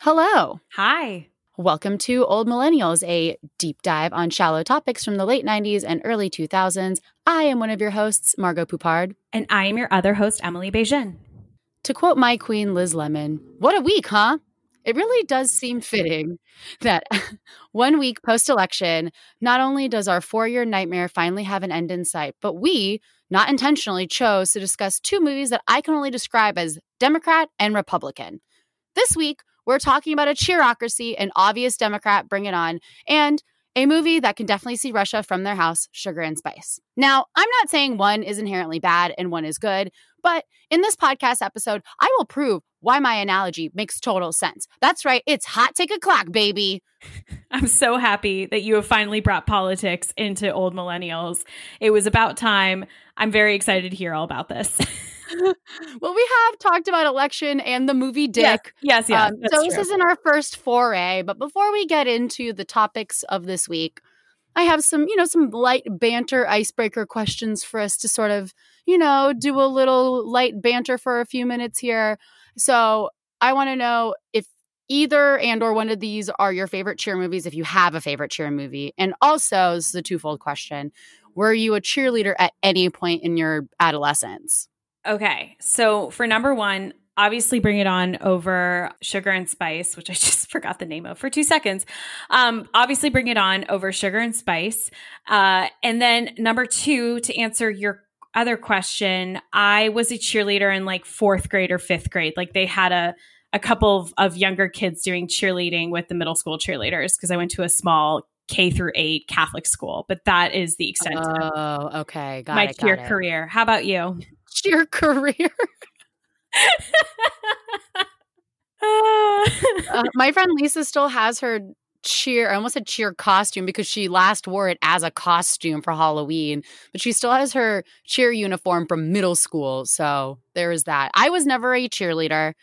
Hello. Hi. Welcome to Old Millennials, a deep dive on shallow topics from the late 90s and early 2000s. I am one of your hosts, Margot Poupard. And I am your other host, Emily Beijing. To quote my queen, Liz Lemon, what a week, huh? It really does seem fitting that one week post election, not only does our four year nightmare finally have an end in sight, but we, not intentionally, chose to discuss two movies that I can only describe as Democrat and Republican. This week, we're talking about a cheerocracy, an obvious Democrat, bring it on, and a movie that can definitely see Russia from their house, Sugar and Spice. Now, I'm not saying one is inherently bad and one is good, but in this podcast episode, I will prove why my analogy makes total sense. That's right, it's hot take o'clock, baby. I'm so happy that you have finally brought politics into old millennials. It was about time. I'm very excited to hear all about this. well, we have talked about election and the movie Dick. Yes, yes. yes um, so this isn't our first foray, but before we get into the topics of this week, I have some, you know, some light banter icebreaker questions for us to sort of, you know, do a little light banter for a few minutes here. So I want to know if either and or one of these are your favorite cheer movies if you have a favorite cheer movie and also this is a twofold question were you a cheerleader at any point in your adolescence Okay. So for number one, obviously bring it on over sugar and spice which i just forgot the name of for two seconds um, obviously bring it on over sugar and spice uh, and then number two to answer your other question i was a cheerleader in like fourth grade or fifth grade like they had a a couple of, of younger kids doing cheerleading with the middle school cheerleaders because i went to a small K through eight Catholic school, but that is the extent oh, of okay. Got my it, cheer got career. How about you? Cheer career. uh, my friend Lisa still has her cheer. I almost said cheer costume because she last wore it as a costume for Halloween, but she still has her cheer uniform from middle school. So there is that. I was never a cheerleader.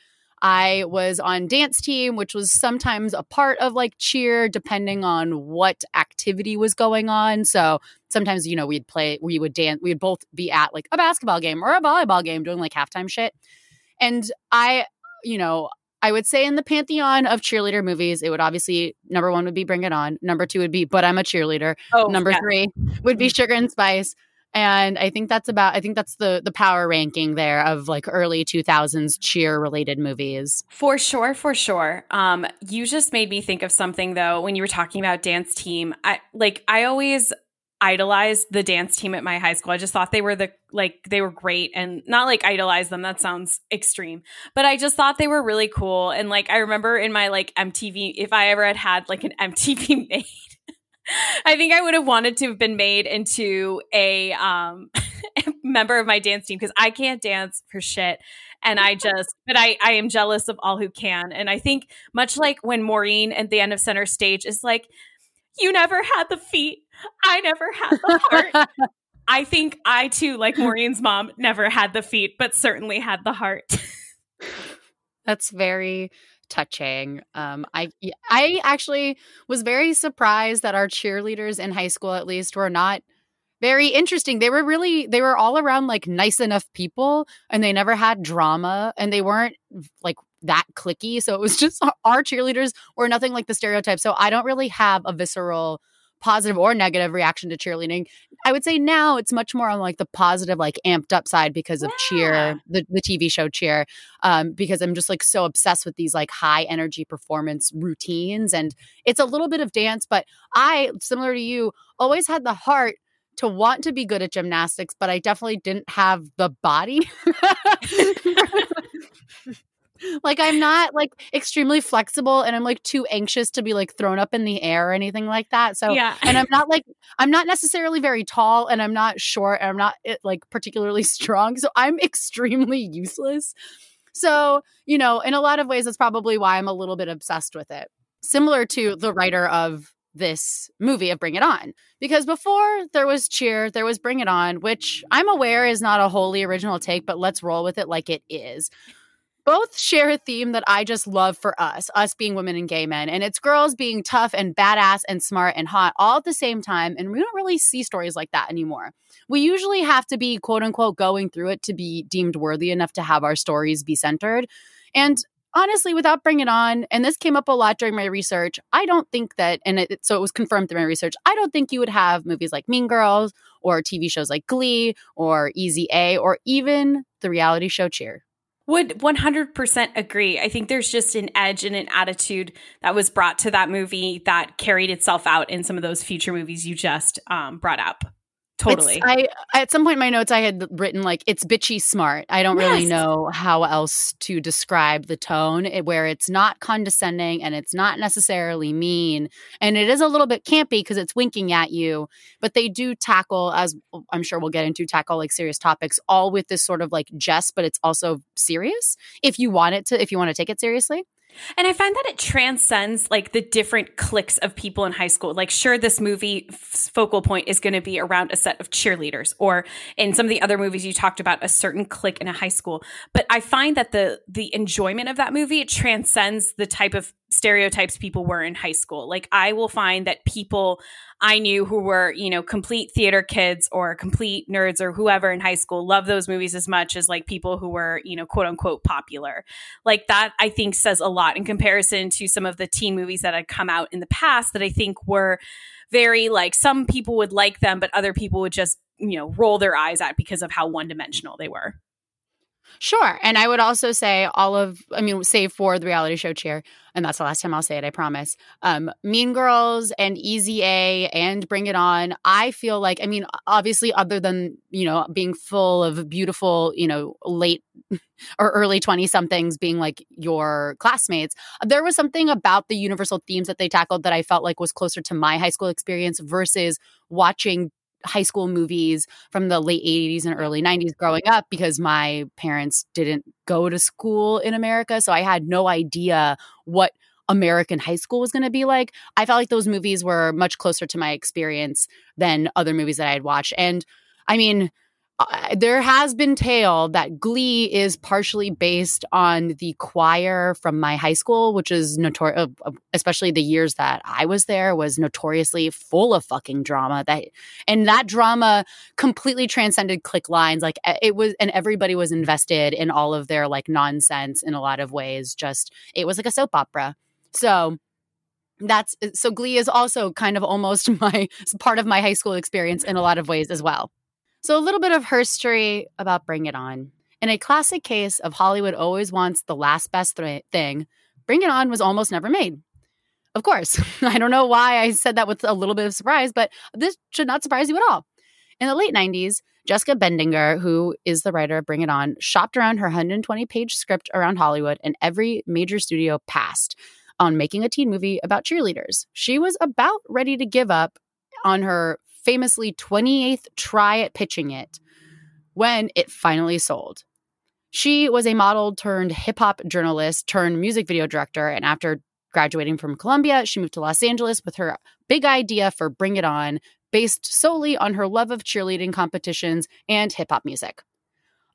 I was on dance team, which was sometimes a part of like cheer, depending on what activity was going on. So sometimes, you know, we'd play, we would dance, we would both be at like a basketball game or a volleyball game doing like halftime shit. And I, you know, I would say in the pantheon of cheerleader movies, it would obviously number one would be Bring It On. Number two would be But I'm a Cheerleader. Oh, number yeah. three would be Sugar and Spice. And I think that's about I think that's the the power ranking there of like early 2000s cheer related movies. For sure, for sure. Um, you just made me think of something though when you were talking about dance team. I like I always idolized the dance team at my high school. I just thought they were the like they were great and not like idolize them. That sounds extreme. But I just thought they were really cool. And like I remember in my like MTV, if I ever had had like an MTV made, I think I would have wanted to have been made into a um member of my dance team because I can't dance for shit. And I just, but I, I am jealous of all who can. And I think much like when Maureen at the end of center stage is like, You never had the feet. I never had the heart. I think I too, like Maureen's mom, never had the feet, but certainly had the heart. That's very touching. Um, I I actually was very surprised that our cheerleaders in high school, at least, were not very interesting. They were really they were all around like nice enough people, and they never had drama, and they weren't like that cliquey. So it was just our cheerleaders were nothing like the stereotype. So I don't really have a visceral positive or negative reaction to cheerleading. I would say now it's much more on like the positive, like amped up side because of yeah. Cheer, the, the TV show Cheer, um, because I'm just like so obsessed with these like high energy performance routines. And it's a little bit of dance, but I, similar to you, always had the heart to want to be good at gymnastics, but I definitely didn't have the body. like I'm not like extremely flexible and I'm like too anxious to be like thrown up in the air or anything like that. So yeah. and I'm not like I'm not necessarily very tall and I'm not short and I'm not eh, like particularly strong. So I'm extremely useless. So, you know, in a lot of ways that's probably why I'm a little bit obsessed with it. Similar to the writer of this movie of Bring It On. Because before there was Cheer, there was Bring It On, which I'm aware is not a wholly original take, but let's roll with it like it is both share a theme that I just love for us, us being women and gay men. And it's girls being tough and badass and smart and hot all at the same time. And we don't really see stories like that anymore. We usually have to be, quote unquote, going through it to be deemed worthy enough to have our stories be centered. And honestly, without bringing it on, and this came up a lot during my research, I don't think that, and it, so it was confirmed through my research, I don't think you would have movies like Mean Girls or TV shows like Glee or Easy A or even the reality show Cheer. Would 100% agree. I think there's just an edge and an attitude that was brought to that movie that carried itself out in some of those future movies you just um, brought up. Totally. It's, I at some point in my notes I had written like it's bitchy smart. I don't yes. really know how else to describe the tone eh, where it's not condescending and it's not necessarily mean and it is a little bit campy because it's winking at you, but they do tackle as I'm sure we'll get into tackle like serious topics all with this sort of like jest but it's also serious if you want it to if you want to take it seriously. And I find that it transcends like the different cliques of people in high school. Like, sure, this movie focal point is going to be around a set of cheerleaders, or in some of the other movies you talked about a certain clique in a high school. But I find that the the enjoyment of that movie transcends the type of stereotypes people were in high school. Like, I will find that people I knew who were, you know, complete theater kids or complete nerds or whoever in high school love those movies as much as like people who were, you know, quote unquote popular. Like that, I think says a lot in comparison to some of the teen movies that had come out in the past that I think were very like some people would like them, but other people would just, you know, roll their eyes at because of how one dimensional they were. Sure. And I would also say all of, I mean, save for the reality show cheer, and that's the last time I'll say it, I promise. Um, mean Girls and Easy A and Bring It On. I feel like, I mean, obviously, other than, you know, being full of beautiful, you know, late or early 20 somethings being like your classmates, there was something about the universal themes that they tackled that I felt like was closer to my high school experience versus watching high school movies from the late 80s and early 90s growing up because my parents didn't go to school in America. So I had no idea what American high school was going to be like. I felt like those movies were much closer to my experience than other movies that I had watched. And I mean, uh, there has been tale that Glee is partially based on the choir from my high school, which is notorious, uh, especially the years that I was there, was notoriously full of fucking drama. That and that drama completely transcended clique lines. Like it was, and everybody was invested in all of their like nonsense in a lot of ways. Just it was like a soap opera. So that's so Glee is also kind of almost my part of my high school experience in a lot of ways as well. So, a little bit of history about Bring It On. In a classic case of Hollywood always wants the last best th- thing, Bring It On was almost never made. Of course, I don't know why I said that with a little bit of surprise, but this should not surprise you at all. In the late 90s, Jessica Bendinger, who is the writer of Bring It On, shopped around her 120 page script around Hollywood, and every major studio passed on making a teen movie about cheerleaders. She was about ready to give up on her famously 28th try at pitching it when it finally sold. She was a model turned hip hop journalist turned music video director, and after Graduating from Columbia, she moved to Los Angeles with her big idea for Bring It On, based solely on her love of cheerleading competitions and hip hop music.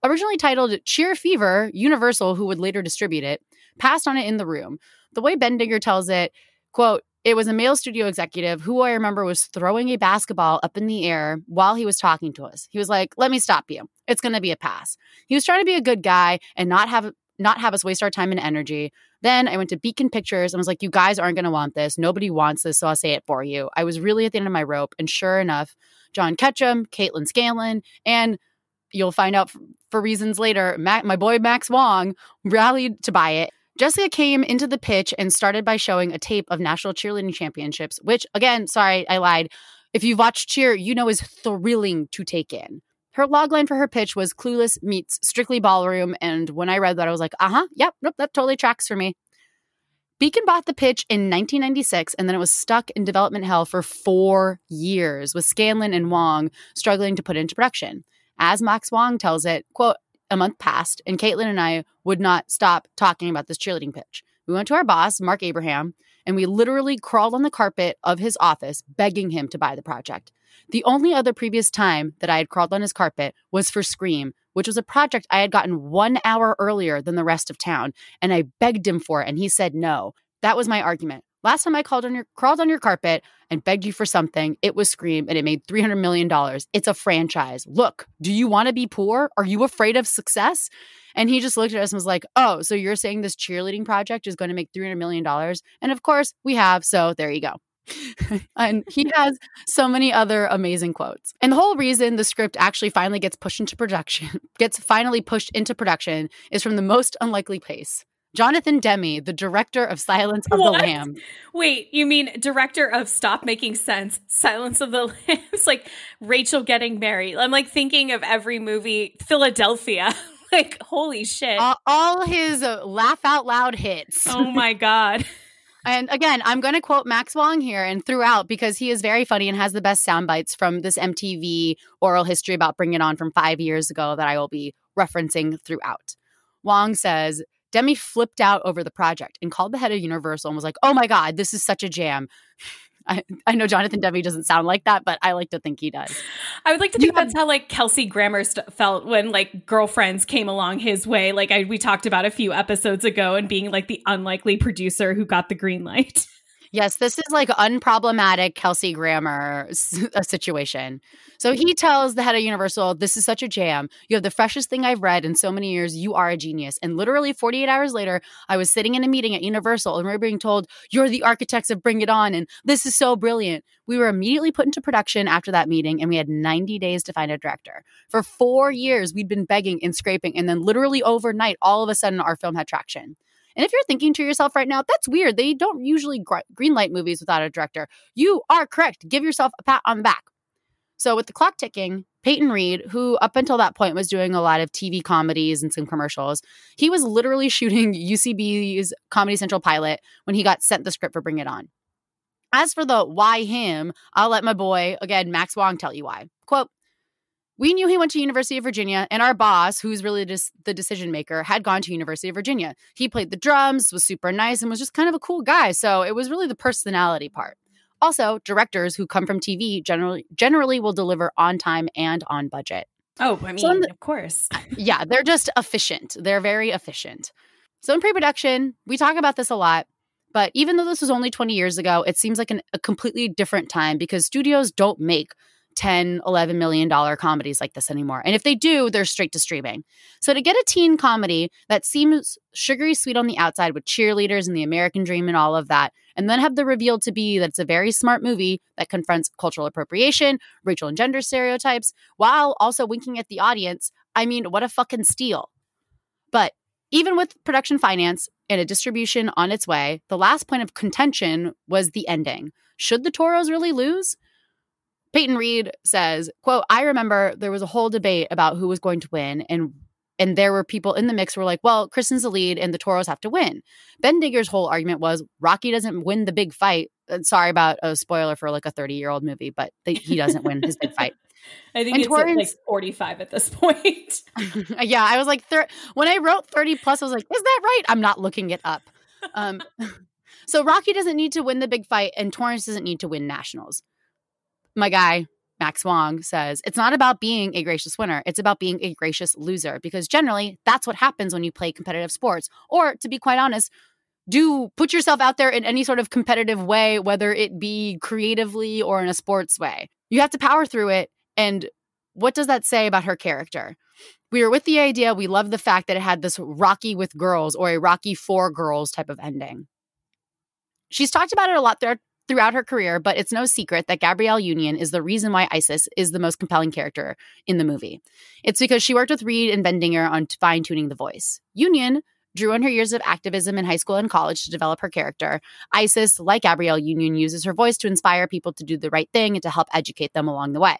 Originally titled Cheer Fever, Universal, who would later distribute it, passed on it in the room. The way Bendinger tells it, quote, it was a male studio executive who I remember was throwing a basketball up in the air while he was talking to us. He was like, "Let me stop you. It's going to be a pass." He was trying to be a good guy and not have not have us waste our time and energy. Then I went to Beacon Pictures and was like, "You guys aren't going to want this. Nobody wants this, so I'll say it for you." I was really at the end of my rope, and sure enough, John Ketchum, Caitlin Scanlon, and you'll find out for reasons later, Mac, my boy Max Wong rallied to buy it. Jessica came into the pitch and started by showing a tape of national cheerleading championships, which, again, sorry, I lied. If you've watched cheer, you know is thrilling to take in. Her logline for her pitch was Clueless meets Strictly Ballroom. And when I read that, I was like, uh huh, yep, nope, that totally tracks for me. Beacon bought the pitch in 1996, and then it was stuck in development hell for four years, with Scanlon and Wong struggling to put into production. As Max Wong tells it, quote, a month passed, and Caitlin and I would not stop talking about this cheerleading pitch. We went to our boss, Marc Abraham, and we literally crawled on the carpet of his office begging him to buy the project. The only other previous time that I had crawled on his carpet was for Scream, which was a project I had gotten one hour earlier than the rest of town, and I begged him for it, and he said no. That was my argument. Last time I called on your crawled on your carpet and begged you for something, it was Scream and it made $300 million. It's a franchise. Look, do you want to be poor? Are you afraid of success? And he just looked at us and was like, Oh, so you're saying this cheerleading project is going to make $300 million? And of course, we have. So there you go. and he has so many other amazing quotes. And the whole reason the script actually finally gets pushed into production, gets finally pushed into production, is from the most unlikely place. Jonathan Demme, the director of Silence of what? the Lamb. Wait, you mean director of Stop Making Sense, Silence of the Lambs? like Rachel getting married. I'm like thinking of every movie, Philadelphia. like, holy shit. Uh, all his uh, laugh out loud hits. Oh my God. And again, I'm going to quote Max Wong here and throughout because he is very funny and has the best sound bites from this MTV oral history about Bring It On from five years ago that I will be referencing throughout. Wong says, Demme flipped out over the project and called the head of Universal and was like, oh my God, this is such a jam. I, I know Jonathan Demme doesn't sound like that, but I like to think he does. I would like to think that's how like Kelsey Grammer st- felt when like girlfriends came along his way. Like I, we talked about a few episodes ago and being like the unlikely producer who got the green light. Yes, this is like unproblematic Kelsey Grammer situation. So he tells the head of Universal, This is such a jam. You have the freshest thing I've read in so many years. You are a genius. And literally 48 hours later, I was sitting in a meeting at Universal and we were being told, You're the architects of Bring It On. And this is so brilliant. We were immediately put into production after that meeting and we had 90 days to find a director. For four years, we'd been begging and scraping. And then literally overnight, all of a sudden, our film had traction. And if you're thinking to yourself right now, that's weird. They don't usually gr- greenlight movies without a director. You are correct. Give yourself a pat on the back. So with the clock ticking, Peyton Reed, who up until that point was doing a lot of TV comedies and some commercials, he was literally shooting UCB's Comedy Central pilot when he got sent the script for Bring It On. As for the why him, I'll let my boy, again, Max Wong, tell you why. Quote, we knew he went to University of Virginia, and our boss, who's really just the decision maker, had gone to University of Virginia. He played the drums, was super nice, and was just kind of a cool guy. So it was really the personality part. Also, directors who come from TV generally generally will deliver on time and on budget. Oh, I mean, so the, of course. yeah, they're just efficient. They're very efficient. So in pre-production, we talk about this a lot. But even though this was only 20 years ago, it seems like an, a completely different time because studios don't make 10 11 million dollar comedies like this anymore. And if they do they're straight to streaming. So to get a teen comedy that seems sugary sweet on the outside with cheerleaders and the american dream and all of that and then have the reveal to be that it's a very smart movie that confronts cultural appropriation racial and gender stereotypes while also winking at the audience i mean what a fucking steal. But even with production finance and a distribution on its way the last point of contention was the ending. Should the toros really lose Peyton Reed says, quote, I remember there was a whole debate about who was going to win and and there were people in the mix who were like, well, Kristen's the lead and the Toros have to win. Bendinger's whole argument was Rocky doesn't win the big fight. Uh, sorry about a spoiler for like a 30 year old movie, but they, he doesn't win his big fight. I think and it's Torrance, like 45 at this point. yeah, I was like, thir- when I wrote 30 plus, I was like, is that right? I'm not looking it up. Um, So Rocky doesn't need to win the big fight, and Torrance doesn't need to win nationals. My guy, Max Wong, says it's not about being a gracious winner, it's about being a gracious loser, because generally that's what happens when you play competitive sports. Or to be quite honest, do put yourself out there in any sort of competitive way, whether it be creatively or in a sports way. You have to power through it. And what does that say about her character? We were with the idea, we love the fact that it had this Rocky with girls or a Rocky for girls type of ending. She's talked about it a lot throughout her career, but it's no secret that Gabrielle Union is the reason why Isis is the most compelling character in the movie. It's because she worked with Reed and Bendinger on fine tuning the voice. Union drew on her years of activism in high school and college to develop her character. Isis, like Gabrielle Union, uses her voice to inspire people to do the right thing and to help educate them along the way.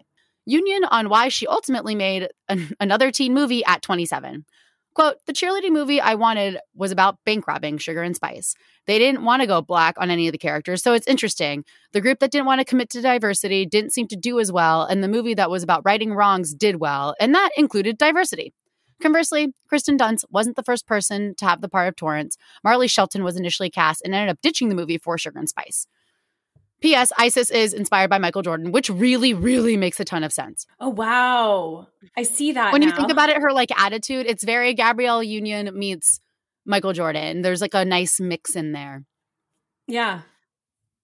Union on why she ultimately made an, another teen movie at 27. Quote, the cheerleading movie I wanted was about bank robbing Sugar and Spice. They didn't want to go black on any of the characters, so it's interesting. The group that didn't want to commit to diversity didn't seem to do as well, and the movie that was about righting wrongs did well, and that included diversity. Conversely, Kristen Dunst wasn't the first person to have the part of Torrance. Marley Shelton was initially cast and ended up ditching the movie for Sugar and Spice. P.S. Isis is inspired by Michael Jordan, which really, really makes a ton of sense. Oh wow, I see that. When now. you think about it, her like attitude, it's very Gabrielle Union meets Michael Jordan. There's like a nice mix in there. Yeah.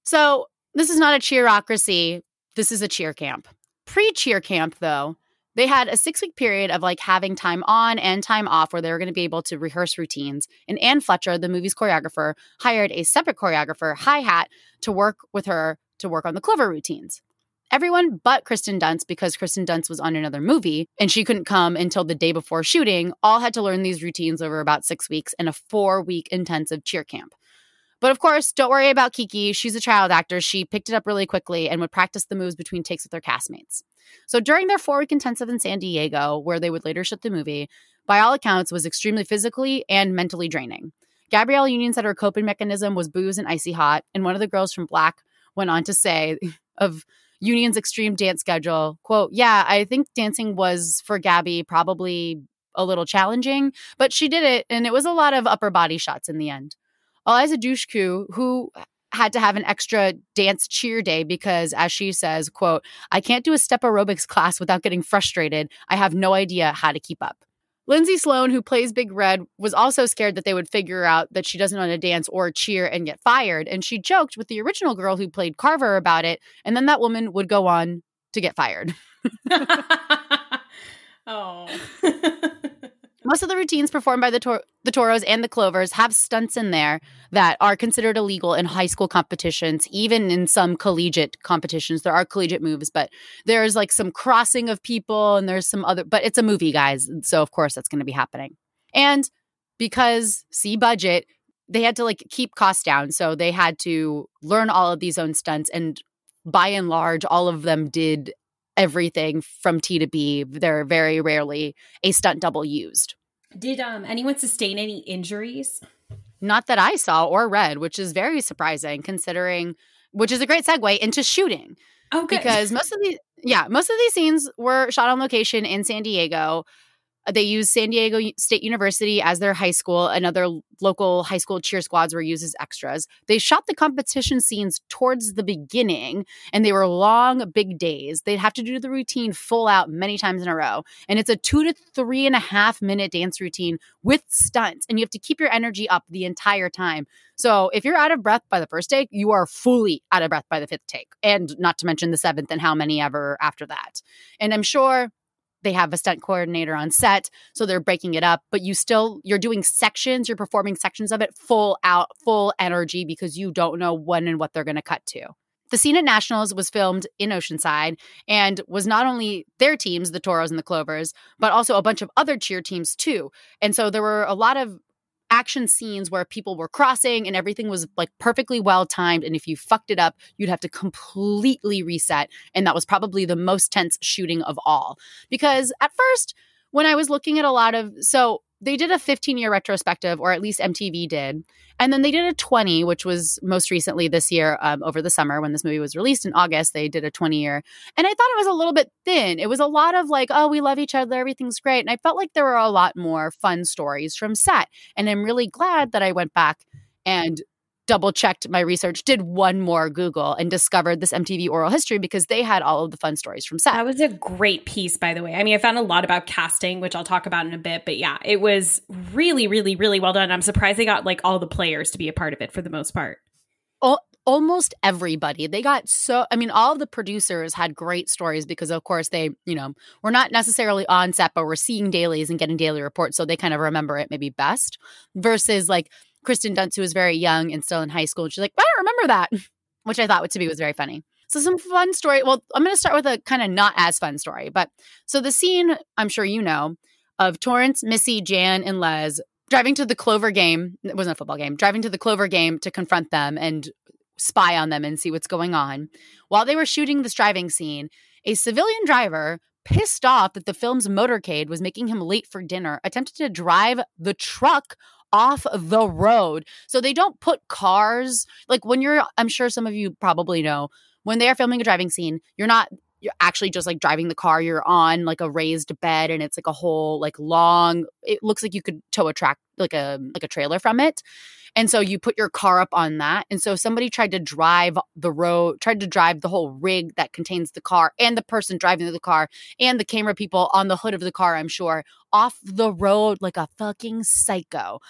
So this is not a cheerocracy. This is a cheer camp. Pre cheer camp, though, they had a six week period of like having time on and time off where they were going to be able to rehearse routines. And Anne Fletcher, the movie's choreographer, hired a separate choreographer, Hi Hat, to work with her to work on the Clover routines. Everyone but Kristen Dunst, because Kristen Dunst was on another movie and she couldn't come until the day before shooting, all had to learn these routines over about six weeks in a four week intensive cheer camp. But of course, don't worry about Kiki. She's a child actor. She picked it up really quickly and would practice the moves between takes with her castmates. So during their four week intensive in San Diego, where they would later shoot the movie, by all accounts was extremely physically and mentally draining. Gabrielle Union said her coping mechanism was booze and icy hot, and one of the girls from Blaque went on to say of Union's extreme dance schedule, quote, "Yeah, I think dancing was for Gabby probably a little challenging, but she did it and it was a lot of upper body shots in the end." Eliza Dushku, who had to have an extra dance cheer day because as she says quote i can't do a step aerobics class without getting frustrated. I have no idea how to keep up. Lindsay Sloane who plays big red was also scared that they would figure out that she doesn't want to dance or cheer and get fired and she joked with the original girl who played carver about it and then that woman would go on to get fired. Oh most of the routines performed by the, tor- the Toros and the Clovers have stunts in there that are considered illegal in high school competitions, even in some collegiate competitions. There are collegiate moves, but there's like some crossing of people and there's some other, but it's a movie, guys. So, of course, that's going to be happening. And because see budget, they had to like keep costs down. So they had to learn all of these own stunts. And by and large, all of them did everything from T to B. They're very rarely a stunt double used. Did um anyone sustain any injuries? Not that I saw or read, which is very surprising considering which is a great segue into shooting. Okay. Because most of the yeah, most of these scenes were shot on location in San Diego. Uh, they used San Diego State University as their high school, and other local high school cheer squads were used as extras. They shot the competition scenes towards the beginning, and they were long, big days. They'd have to do the routine full out many times in a row. And it's a two to three and a half minute dance routine with stunts, and you have to keep your energy up the entire time. So if you're out of breath by the first take, you are fully out of breath by the fifth take, and not to mention the seventh and how many ever after that. And I'm sure they have a stunt coordinator on set so they're breaking it up but you still you're doing sections you're performing sections of it full out full energy because you don't know when and what they're going to cut to. The scene at nationals was filmed in oceanside and was not only their teams the toros and the clovers but also a bunch of other cheer teams too. And so there were a lot of action scenes where people were crossing and everything was like perfectly well timed. And if you fucked it up, you'd have to completely reset. And that was probably the most tense shooting of all. Because at first, when I was looking at a lot of, so they did a 15 year retrospective, or at least MTV did. And then they did a 20, which was most recently this year um, over the summer when this movie was released in August. They did a 20 year. And I thought it was a little bit thin. It was a lot of like, oh, we love each other, everything's great. And I felt like there were a lot more fun stories from set. And I'm really glad that I went back and double checked my research, did one more Google and discovered this MTV oral history because they had all of the fun stories from set. That was a great piece, by the way. I mean, I found a lot about casting, which I'll talk about in a bit, but yeah, it was really, really, really well done. I'm surprised they got like all the players to be a part of it for the most part. Oh, almost everybody. They got so, I mean, all of the producers had great stories because, of course, they, you know, were not necessarily on set, but were seeing dailies and getting daily reports. So they kind of remember it maybe best versus like Kristen Dunst, who was very young and still in high school. And she's like, I don't remember that, which I thought to be was very funny. So some fun story. Well, I'm going to start with a kind of not as fun story, but so the scene I'm sure you know of Torrance, Missy, Jan, and Les driving to the Clover game. It wasn't a football game. Driving to the Clover game to confront them and spy on them and see what's going on. While they were shooting this driving scene, a civilian driver pissed off that the film's motorcade was making him late for dinner, attempted to drive the truck off the road. So they don't put cars like when you're I'm sure some of you probably know when they are filming a driving scene, you're not you're actually just like driving the car you're on like a raised bed and it's like a whole like long it looks like you could tow a track like a like a trailer from it. And so you put your car up on that and so somebody tried to drive the road tried to drive the whole rig that contains the car and the person driving the car and the camera people on the hood of the car i'm sure off the road like a fucking psycho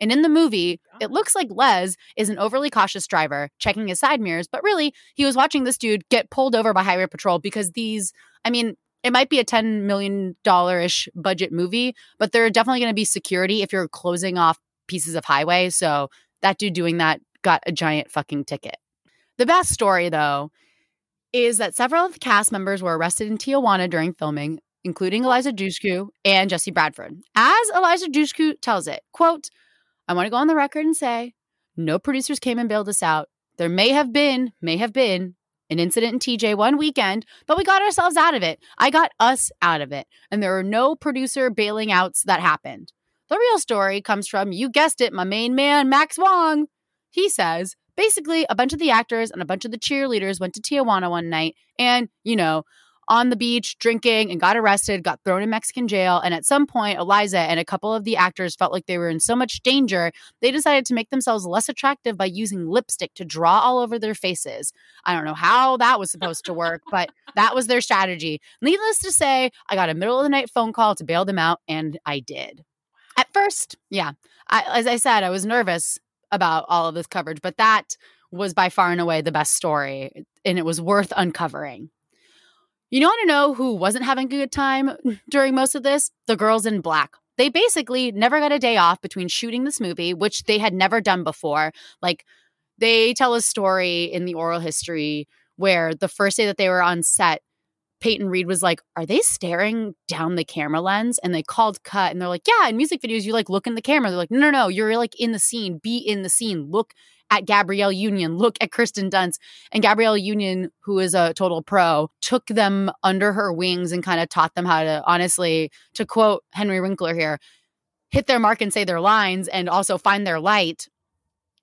and in the movie, it oh. looks like Les is an overly cautious driver checking his side mirrors, but really, he was watching this dude get pulled over by Highway Patrol because these, I mean, it might be a $10 million ish budget movie, but there are definitely going to be security if you're closing off pieces of highway. So that dude doing that got a giant fucking ticket. The best story, though, is that several of the cast members were arrested in Tijuana during filming, including Eliza Dushku and Jesse Bradford. As Eliza Dushku tells it, quote, I want to go on the record and say no producers came and bailed us out. There may have been, may have been an incident in TJ one weekend, but we got ourselves out of it. I got us out of it. And there are no producer bailing outs that happened. The real story comes from, you guessed it, my main man, Max Wong. He says, basically, a bunch of the actors and a bunch of the cheerleaders went to Tijuana one night and, you know, on the beach drinking and got arrested, got thrown in Mexican jail. And at some point, Eliza and a couple of the actors felt like they were in so much danger, they decided to make themselves less attractive by using lipstick to draw all over their faces. I don't know how that was supposed to work, but that was their strategy. Needless to say, I got a middle of the night phone call to bail them out, and I did. At first, yeah, I, as I said, I was nervous about all of this coverage, but that was by far and away the best story, and it was worth uncovering. You know want to know who wasn't having a good time mm. during most of this? The girls in Blaque. They basically never got a day off between shooting this movie, which they had never done before. Like, they tell a story in the oral history where the first day that they were on set, Peyton Reed was like, Are they staring down the camera lens? And they called cut and they're like, Yeah, in music videos, you like look in the camera. They're like, No, no, no, you're like in the scene, be in the scene, look at Gabrielle Union, look at Kristen Dunst. And Gabrielle Union, who is a total pro, took them under her wings and kind of taught them how to, honestly, to quote Henry Winkler here, hit their mark and say their lines and also find their light.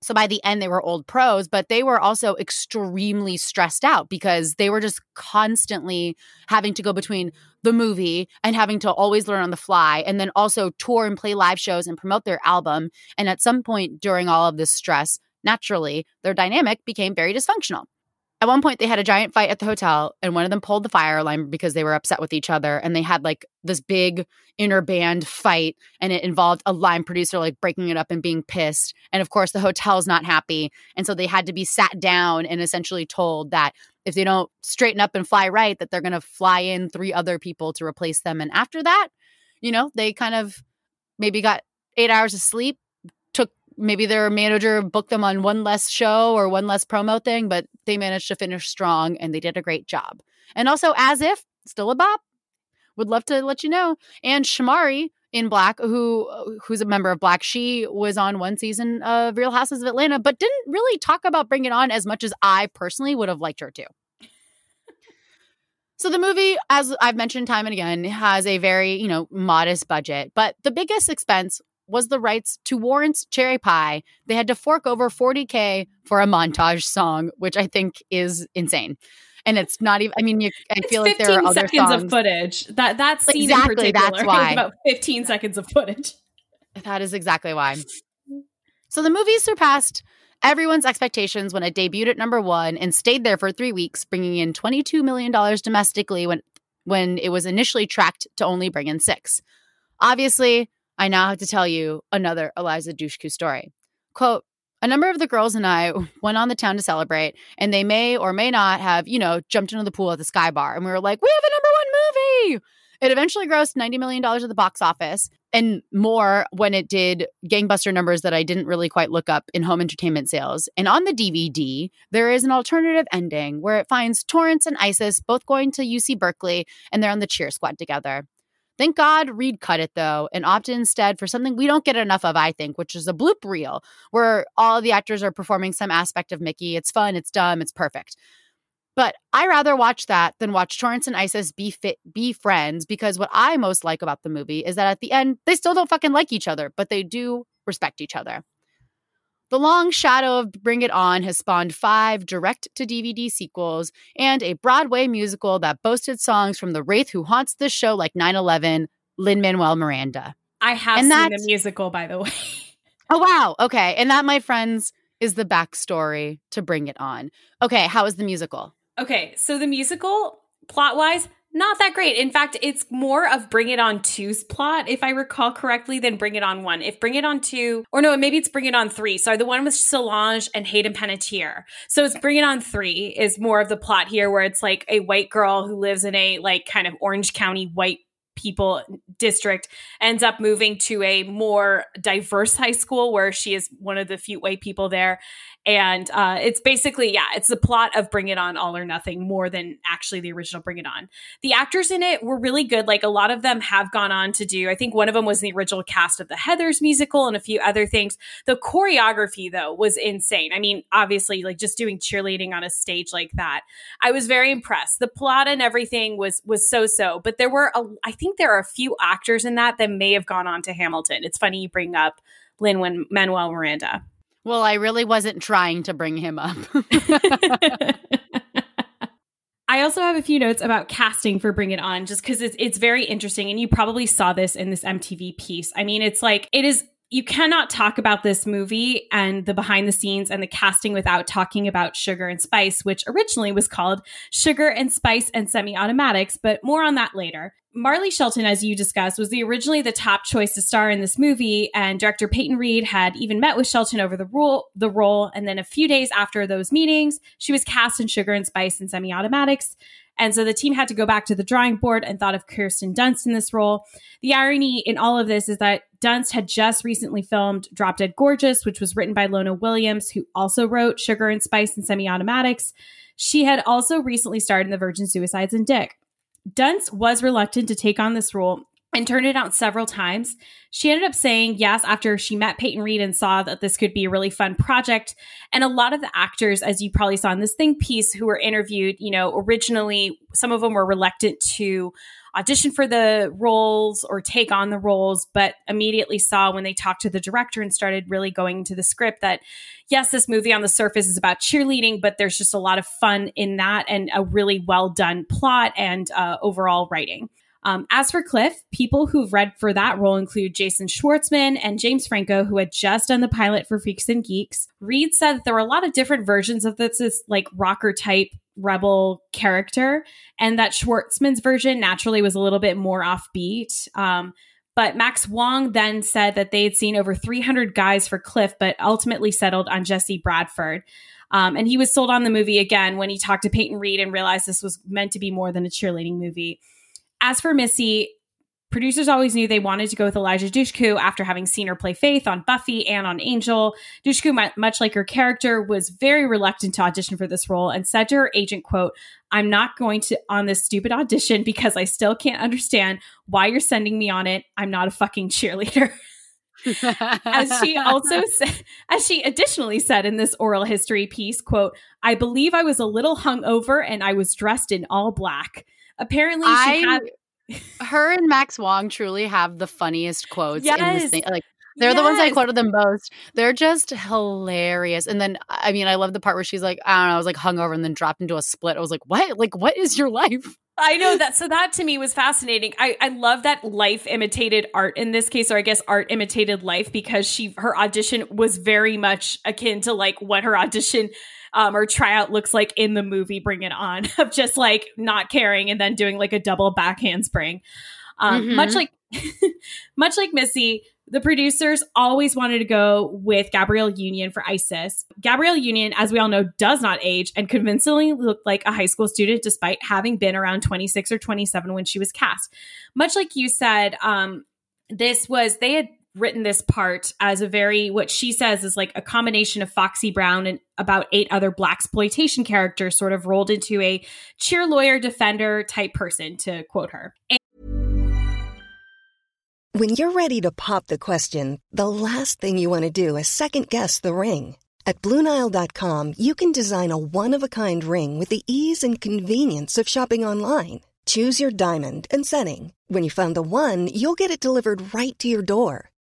So by the end, they were old pros, but they were also extremely stressed out because they were just constantly having to go between the movie and having to always learn on the fly and then also tour and play live shows and promote their album. And at some point during all of this stress, Naturally, their dynamic became very dysfunctional. At one point, they had a giant fight at the hotel, and one of them pulled the fire alarm because they were upset with each other. And they had like this big inner band fight, and it involved a line producer like breaking it up and being pissed. And of course, the hotel's not happy. And so they had to be sat down and essentially told that if they don't straighten up and fly right, that they're going to fly in three other people to replace them. And after that, you know, they kind of maybe got eight hours of sleep took maybe their manager booked them on one less show or one less promo thing, but they managed to finish strong and they did a great job. And also, as if still a bop, would love to let you know. And Shamari in Blaque, who uh, who's a member of Blaque, she was on one season of Real Houses of Atlanta, but didn't really talk about Bring It On as much as I personally would have liked her to. So the movie, as I've mentioned time and again, has a very, you know, modest budget, but the biggest expense was the rights to Warrant's Cherry Pie. They had to fork over 40K for a montage song, which I think is insane. And it's not even, I mean, you, I feel like there are other seconds songs. of footage. That, that scene Exactly, in particular that's why. about 15 seconds of footage. That is exactly why. So the movie surpassed everyone's expectations when it debuted at number one and stayed there for three weeks, bringing in $22 million domestically when, when it was initially tracked to only bring in six. Obviously, I now have to tell you another Eliza Dushku story. Quote, a number of the girls and I went on the town to celebrate, and they may or may not have, you know, jumped into the pool at the Sky Bar. And we were like, we have a number one movie. It eventually grossed $90 million at the box office and more when it did gangbuster numbers that I didn't really quite look up in home entertainment sales. And on the DVD, there is an alternative ending where it finds Torrance and Isis both going to UC Berkeley and they're on the cheer squad together. Thank God Reed cut it though and opted instead for something we don't get enough of, I think, which is a bloop reel where all the actors are performing some aspect of Mickey. It's fun, it's dumb, it's perfect. But I rather watch that than watch Torrance and Isis be fit, be friends because what I most like about the movie is that at the end they still don't fucking like each other, but they do respect each other. The long shadow of Bring It On has spawned five direct to DVD sequels and a Broadway musical that boasted songs from the Wraith who haunts this show like 9 11, Lin Manuel Miranda. I have and seen the musical, by the way. oh, wow. Okay. And that, my friends, is the backstory to Bring It On. Okay. How is the musical? Okay. So the musical, plot wise, not that great. In fact, it's more of Bring It On 2's plot, if I recall correctly, than Bring It On 1. If Bring It On 2, or no, maybe it's Bring It On 3. Sorry, the one with Solange and Hayden Panettiere. So it's Bring It On 3 is more of the plot here, where it's like a white girl who lives in a like kind of Orange County white people district ends up moving to a more diverse high school where she is one of the few white people there and uh, it's basically yeah it's the plot of bring it on all or nothing more than actually the original bring it on. The actors in it were really good. Like a lot of them have gone on to do i think one of them was the original cast of the heathers musical and a few other things. The choreography though was insane. I mean obviously like just doing cheerleading on a stage like that i was very impressed. The plot and everything was was so so but there were a, I think there are a few actors in that that may have gone on to hamilton. It's funny you bring up lin manuel miranda well, I really wasn't trying to bring him up. I also have a few notes about casting for Bring It On, just because it's it's very interesting, and you probably saw this in this MTV piece. I mean, it's like it is. You cannot talk about this movie and the behind the scenes and the casting without talking about Sugar and Spice, which originally was called Sugar and Spice and Semi Automatics, but more on that later. Marley Shelton, as you discussed, was the originally the top choice to star in this movie, and director Peyton Reed had even met with Shelton over the role. The role, and then a few days after those meetings, she was cast in Sugar and Spice and Semi Automatics. And so the team had to go back to the drawing board and thought of Kirsten Dunst in this role. The irony in all of this is that Dunst had just recently filmed Drop Dead Gorgeous, which was written by Lona Williams, who also wrote Sugar and Spice and Semi Automatics. She had also recently starred in The Virgin Suicides and Dick. Dunst was reluctant to take on this role and turned it out several times. She ended up saying yes after she met Peyton Reed and saw that this could be a really fun project. And a lot of the actors, as you probably saw in this thing piece, who were interviewed, you know, originally, some of them were reluctant to audition for the roles or take on the roles, but immediately saw when they talked to the director and started really going into the script that, yes, this movie on the surface is about cheerleading, but there's just a lot of fun in that and a really well done plot and uh, overall writing. Um, as for Cliff, people who've read for that role include Jason Schwartzman and James Franco, who had just done the pilot for Freaks and Geeks. Reed said that there were a lot of different versions of this, this like rocker type rebel character, and that Schwartzman's version naturally was a little bit more offbeat. Um, but Max Wong then said that they had seen over 300 guys for Cliff, but ultimately settled on Jesse Bradford. Um, and he was sold on the movie again when he talked to Peyton Reed and realized this was meant to be more than a cheerleading movie. As for Missy, producers always knew they wanted to go with Eliza Dushku after having seen her play Faith on Buffy and on Angel. Dushku, much like her character, was very reluctant to audition for this role and said to her agent, quote, I'm not going to on this stupid audition because I still can't understand why you're sending me on it. I'm not a fucking cheerleader. as she also said, as she additionally said in this oral history piece, quote, I believe I was a little hungover and I was dressed in all black. Apparently, she I, had her and Max Wong truly have the funniest quotes yes. in this thing. Like they're yes. the ones I quoted them most. They're just hilarious. And then I mean, I love the part where she's like, I don't know, I was like hungover and then dropped into a split. I was like, what? Like, what is your life? I know that. So that to me was fascinating. I, I love that life imitated art in this case, or I guess art imitated life because she her audition was very much akin to like what her audition um, or tryout looks like in the movie Bring It On of just like not caring and then doing like a double back handspring. Um, mm-hmm. Much like much like Missy, the producers always wanted to go with Gabrielle Union for Isis. Gabrielle Union, as we all know, does not age and convincingly looked like a high school student despite having been around 26 or 27 when she was cast. Much like you said, um, this was, they had written this part as a very, what she says is like a combination of Foxy Brown and about eight other blaxploitation characters sort of rolled into a cheer lawyer defender type person, to quote her. And- when you're ready to pop the question, the last thing you want to do is second guess the ring. At Bluenile.com, you can design a one of a kind ring with the ease and convenience of shopping online. Choose your diamond and setting. When you find the one, you'll get it delivered right to your door.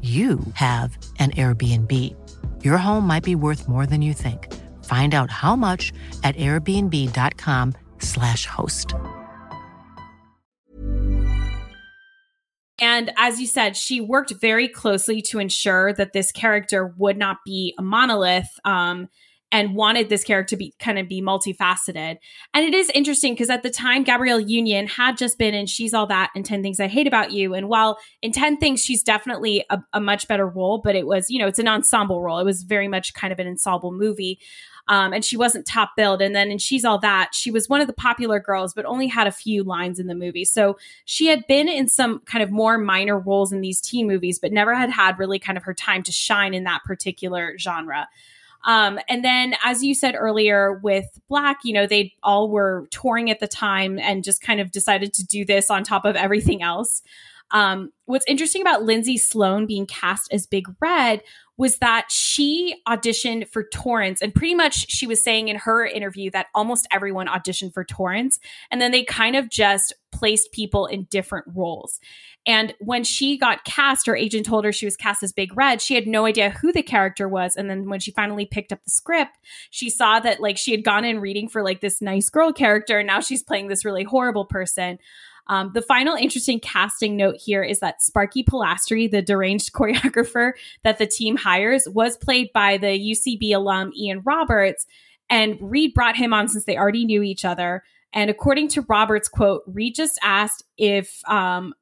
you have an Airbnb. Your home might be worth more than you think. Find out how much at airbnb.com/slash host. And as you said, she worked very closely to ensure that this character would not be a monolith. Um, and wanted this character to be kind of be multifaceted. And it is interesting because at the time, Gabrielle Union had just been in She's All That and 10 Things I Hate About You. And while in 10 Things, she's definitely a, a much better role, but it was, you know, it's an ensemble role. It was very much kind of an ensemble movie. Um, and she wasn't top billed. And then in She's All That, she was one of the popular girls, but only had a few lines in the movie. So she had been in some kind of more minor roles in these teen movies, but never had had really kind of her time to shine in that particular genre. Um, and then, as you said earlier, with Blaque, you know, they all were touring at the time and just kind of decided to do this on top of everything else. Um, what's interesting about Lindsay Sloane being cast as Big Red was that she auditioned for Torrance, and pretty much she was saying in her interview that almost everyone auditioned for Torrance, and then they kind of just placed people in different roles. And when she got cast, her agent told her she was cast as Big Red. She had no idea who the character was. And then when she finally picked up the script, she saw that like she had gone in reading for like this nice girl character. And now she's playing this really horrible person. Um, the final interesting casting note here is that Sparky Polastri, the deranged choreographer that the team hires, was played by the UCB alum Ian Roberts. And Reed brought him on since they already knew each other. And according to Roberts' quote, Reed just asked if um,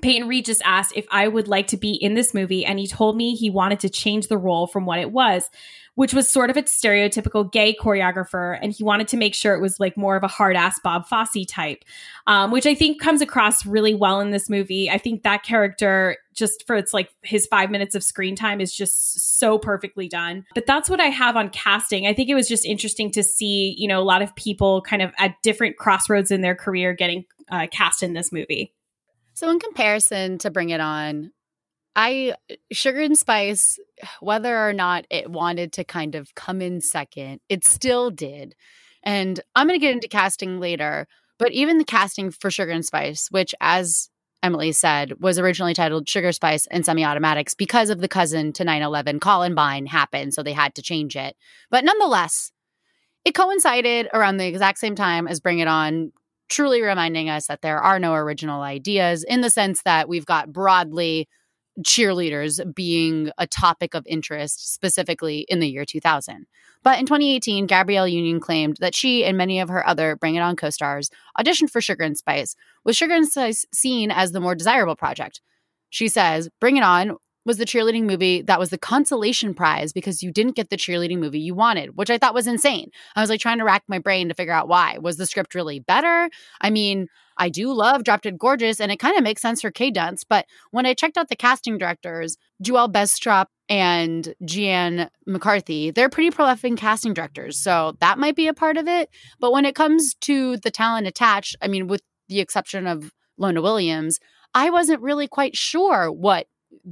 Peyton Reed just asked if I would like to be in this movie, and he told me he wanted to change the role from what it was, which was sort of a stereotypical gay choreographer, and he wanted to make sure it was like more of a hard ass Bob Fosse type, um, which I think comes across really well in this movie. I think that character, just for its like his five minutes of screen time, is just so perfectly done. But that's what I have on casting. I think it was just interesting to see, you know, a lot of people kind of at different crossroads in their career getting uh, cast in this movie. So, in comparison to Bring It On, I uh, Sugar and Spice, whether or not it wanted to kind of come in second, it still did. And I'm going to get into casting later, but even the casting for Sugar and Spice, which, as Emily said, was originally titled Sugar Spice and Semi Automatics because of the cousin to 9 11 Columbine happened. So they had to change it. But nonetheless, it coincided around the exact same time as Bring It On truly reminding us that there are no original ideas in the sense that we've got broadly cheerleaders being a topic of interest specifically in the year 2000. But in 2018, Gabrielle Union claimed that she and many of her other Bring It On co stars auditioned for Sugar and Spice, with Sugar and Spice seen as the more desirable project. She says, Bring It On was the cheerleading movie that was the consolation prize because you didn't get the cheerleading movie you wanted, which I thought was insane. I was like trying to rack my brain to figure out why. Was the script really better? I mean, I do love Drop Dead Gorgeous, and it kind of makes sense for K Dunst. But when I checked out the casting directors, Juel Bestrop and Jeanne McCarthy, they're pretty prolific casting directors. So that might be a part of it. But when it comes to the talent attached, I mean, with the exception of Lona Williams, I wasn't really quite sure what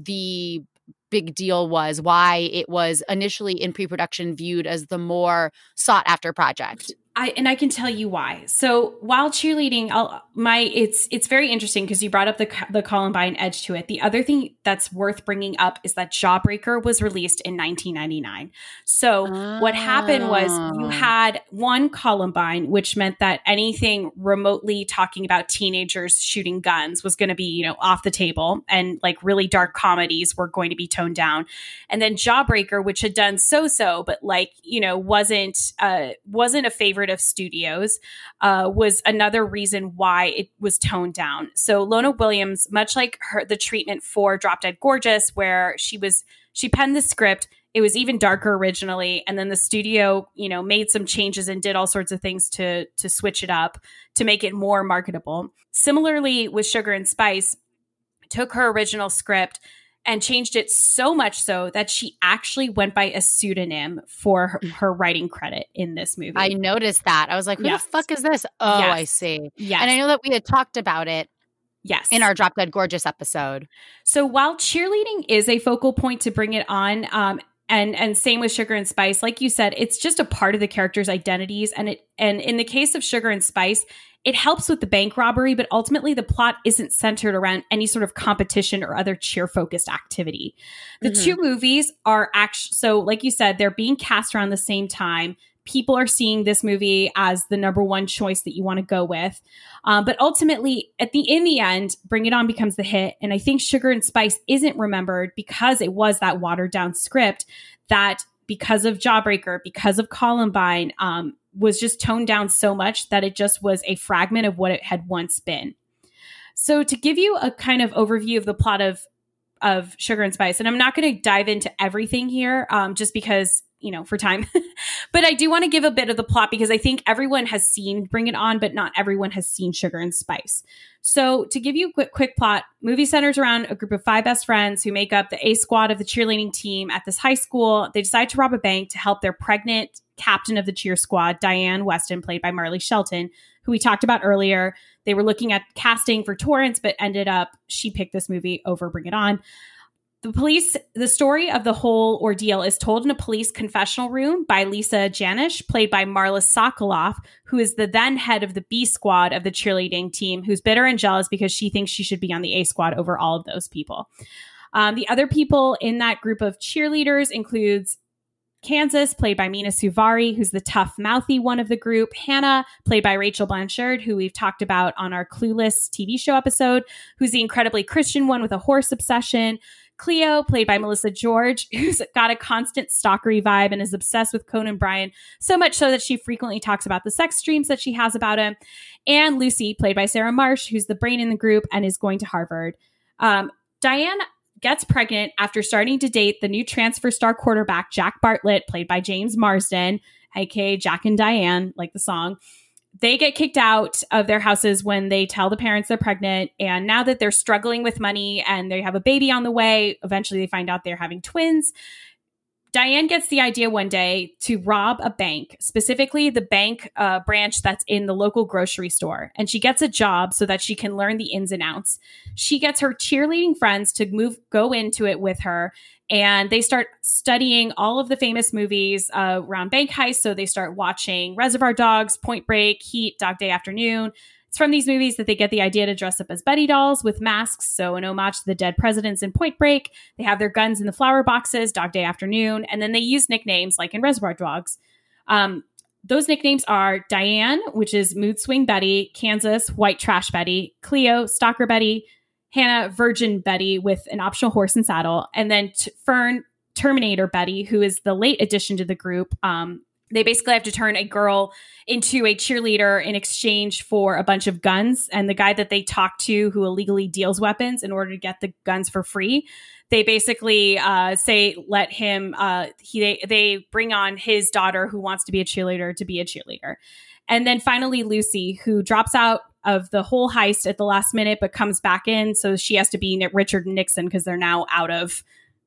the big deal was, why it was initially in pre production viewed as the more sought after project. I and I can tell you why. So while cheerleading, I'll, my it's it's very interesting because you brought up the the Columbine edge to it. The other thing that's worth bringing up is that Jawbreaker was released in 1999. So oh. what happened was you ah. had one Columbine, which meant that anything remotely talking about teenagers shooting guns was going to be you know off the table, and like really dark comedies were going to be toned down. And then Jawbreaker, which had done so so, but like you know wasn't uh wasn't a favorite of studios uh, was another reason why it was toned down. So Lona Williams, much like her the treatment for Drop Dead Gorgeous, where she was she penned the script. It was even darker originally, and then the studio, you know, made some changes and did all sorts of things to to switch it up to make it more marketable. Similarly, with Sugar and Spice, took her original script and changed it so much so that she actually went by a pseudonym for her, her writing credit in this movie. I noticed that. I was like, who yes. the fuck is this? Oh, yes. I see. Yes. And I know that we had talked about it Yes. In our Drop Dead Gorgeous episode. So while cheerleading is a focal point to bring it on, um, and and same with Sugar and Spice, like you said, it's just a part of the characters' identities. And it and in the case of Sugar and Spice, it helps with the bank robbery, but ultimately the plot isn't centered around any sort of competition or other cheer focused activity. The mm-hmm. two movies are actually, so like you said, they're being cast around the same time. People are seeing this movie as the number one choice that you want to go with. Um, but ultimately, at the in the end, Bring It On becomes the hit. And I think Sugar and Spice isn't remembered because it was that watered down script that because of Jawbreaker, because of Columbine, um, was just toned down so much that it just was a fragment of what it had once been. So to give you a kind of overview of the plot of of Sugar and Spice, and I'm not going to dive into everything here, um, just because you know for time, but I do want to give a bit of the plot because I think everyone has seen Bring It On, but not everyone has seen Sugar and Spice. So to give you a quick, quick plot, movie centers around a group of five best friends who make up the A squad of the cheerleading team at this high school. They decide to rob a bank to help their pregnant captain of the cheer squad, Diane Weston, played by Marley Shelton, who we talked about earlier. They were looking at casting for Torrance, but ended up she picked this movie over Bring It On. The police, the story of the whole ordeal is told in a police confessional room by Lisa Janish, played by Marla Sokoloff, who is the then head of the B squad of the cheerleading team, who's bitter and jealous because she thinks she should be on the A squad over all of those people. Um, the other people in that group of cheerleaders includes Kansas, played by Mina Suvari, who's the tough, mouthy one of the group. Hannah, played by Rachel Blanchard, who we've talked about on our Clueless TV show episode, who's the incredibly Christian one with a horse obsession. Cleo, played by Melissa George, who's got a constant stalkery vibe and is obsessed with Conan O'Brien, so much so that she frequently talks about the sex dreams that she has about him. And Lucy, played by Sarah Marsh, who's the brain in the group and is going to Harvard. Um, Diane gets pregnant after starting to date the new transfer star quarterback, Jack Bartlett, played by James Marsden, aka Jack and Diane, like the song. They get kicked out of their houses when they tell the parents they're pregnant. And now that they're struggling with money and they have a baby on the way, eventually they find out they're having twins. Diane gets the idea one day to rob a bank, specifically the bank uh, branch that's in the local grocery store. And she gets a job so that she can learn the ins and outs. She gets her cheerleading friends to move, go into it with her. And they start studying all of the famous movies uh, around bank heists. So they start watching Reservoir Dogs, Point Break, Heat, Dog Day Afternoon. It's from these movies that they get the idea to dress up as Betty dolls with masks, so an homage to the dead presidents in Point Break. They have their guns in the flower boxes, Dog Day Afternoon, and then they use nicknames like in Reservoir Dogs. Um, those nicknames are Diane, which is Mood Swing Betty, Kansas, White Trash Betty, Cleo, Stalker Betty, Hannah, Virgin Betty with an optional horse and saddle, and then T- Fern, Terminator Betty, who is the late addition to the group. Um, they basically have to turn a girl into a cheerleader in exchange for a bunch of guns. And the guy that they talk to who illegally deals weapons in order to get the guns for free, they basically uh, say let him. Uh, he they, they bring on his daughter who wants to be a cheerleader to be a cheerleader, and then finally Lucy who drops out of the whole heist at the last minute, but comes back in. So she has to be Richard Nixon because they're now out of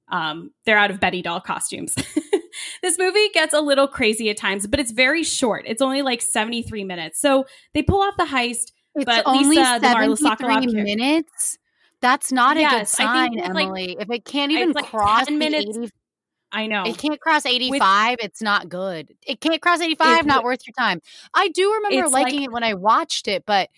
um, they're out of Betty doll costumes. this movie gets a little crazy at times, but it's very short. It's only like 73 minutes. So they pull off the heist, it's but only Lisa, the Marla 73 minutes. That's not a good Yes, I sign, think, like, Emily. if it can't even like cross 10 the minutes. 80 I know. It can't cross 85. it's not good. It can't cross 85. Not worth your time. I do remember liking like- it when I watched it, but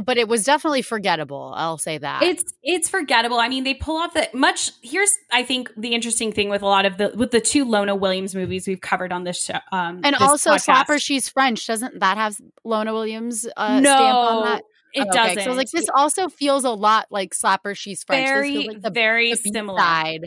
but it was definitely forgettable. I'll say that. It's it's forgettable. I mean, they pull off the much. Here's I think the interesting thing with a lot of the with the two Lona Williams movies we've covered on this show. Um, and this also podcast. Slapper, she's French. Doesn't that have Lona Williams uh, no, stamp on that? it Okay, doesn't. So I was like this also feels a lot like Slapper, she's French. Very feels like the, very the similar.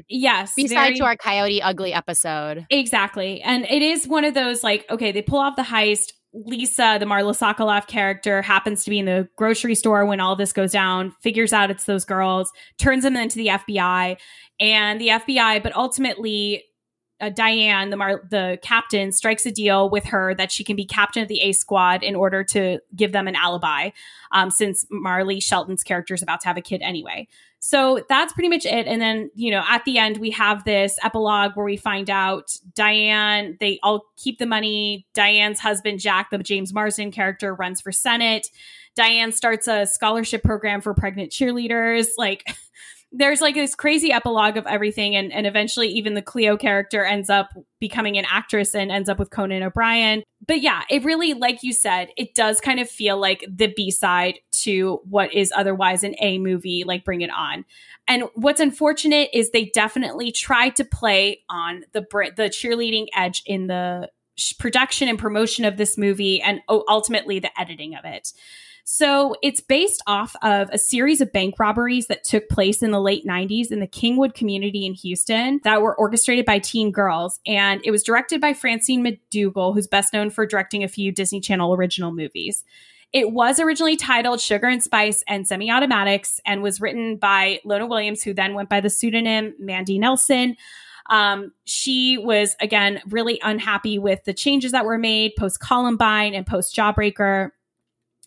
Yes, very- to our Coyote Ugly episode. Exactly. And it is one of those like, okay, they pull off the heist. Lisa, the Marla Sokoloff character, happens to be in the grocery store when all this goes down, figures out it's those girls, turns them into the FBI. And the FBI, but ultimately, uh, Diane, the Mar- the captain, strikes a deal with her that she can be captain of the A squad in order to give them an alibi, um, since Marley Shelton's character is about to have a kid anyway. So that's pretty much it. And then, you know, at the end, we have this epilogue where we find out Diane, they all keep the money. Diane's husband, Jack, the James Marsden character, runs for Senate. Diane starts a scholarship program for pregnant cheerleaders. Like, there's like this crazy epilogue of everything. And, and eventually, even the Cleo character ends up becoming an actress and ends up with Conan O'Brien. But yeah, it really, like you said, it does kind of feel like the B side to what is otherwise an A movie, like Bring It On. And what's unfortunate is they definitely tried to play on the the cheerleading edge in the production and promotion of this movie, and ultimately the editing of it. So it's based off of a series of bank robberies that took place in the late 90s in the Kingwood community in Houston that were orchestrated by teen girls. And it was directed by Francine McDougall, who's best known for directing a few Disney Channel original movies. It was originally titled Sugar and Spice and Semi Automatics and was written by Lona Williams, who then went by the pseudonym Mandy Nelson. Um, she was, again, really unhappy with the changes that were made post Columbine and post Jawbreaker.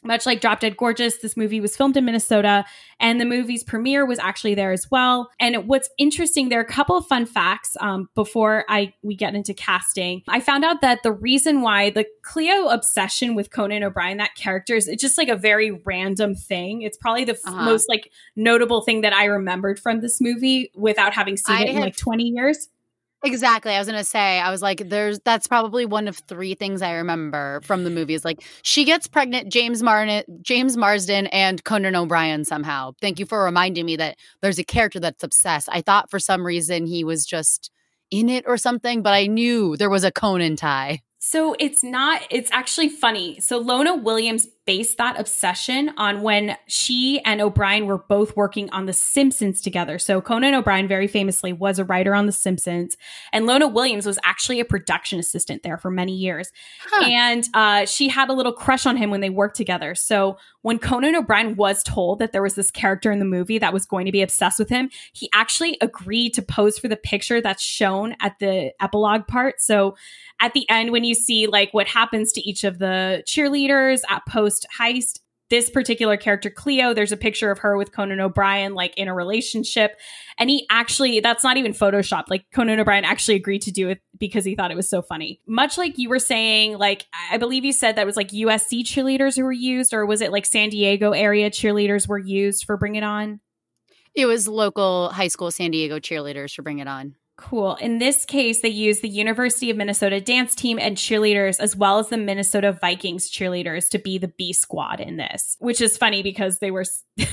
Much like Drop Dead Gorgeous, this movie was filmed in Minnesota, and the movie's premiere was actually there as well. And what's interesting, there are a couple of fun facts um, before I we get into casting. I found out that the reason why the Cleo obsession with Conan O'Brien, that character, is it's just like a very random thing. It's probably the f- Uh-huh. most like notable thing that I remembered from this movie without having seen I it in like twenty years. Exactly. I was gonna say, I was like, there's that's probably one of three things I remember from the movie. Is like she gets pregnant, James Martin, James Marsden, and Conan O'Brien somehow. Thank you for reminding me that there's a character that's obsessed. I thought for some reason he was just in it or something, but I knew there was a Conan tie. So it's not, it's actually funny. So Lona Williams based that obsession on when she and O'Brien were both working on The Simpsons together. So Conan O'Brien, very famously, was a writer on The Simpsons, and Lona Williams was actually a production assistant there for many years. And uh, she had a little crush on him when they worked together. So when Conan O'Brien was told that there was this character in the movie that was going to be obsessed with him, he actually agreed to pose for the picture that's shown at the epilogue part. So at the end, when you see like what happens to each of the cheerleaders at post heist, this particular character, Cleo, there's a picture of her with Conan O'Brien, like in a relationship. And he actually, that's not even Photoshopped. Like Conan O'Brien actually agreed to do it because he thought it was so funny. Much like you were saying, like, I believe you said that was like USC cheerleaders who were used, or was it like San Diego area cheerleaders were used for Bring It On? It was local high school San Diego cheerleaders for Bring It On. Cool. In this case, they used the University of Minnesota dance team and cheerleaders, as well as the Minnesota Vikings cheerleaders, to be the B squad in this, which is funny because they were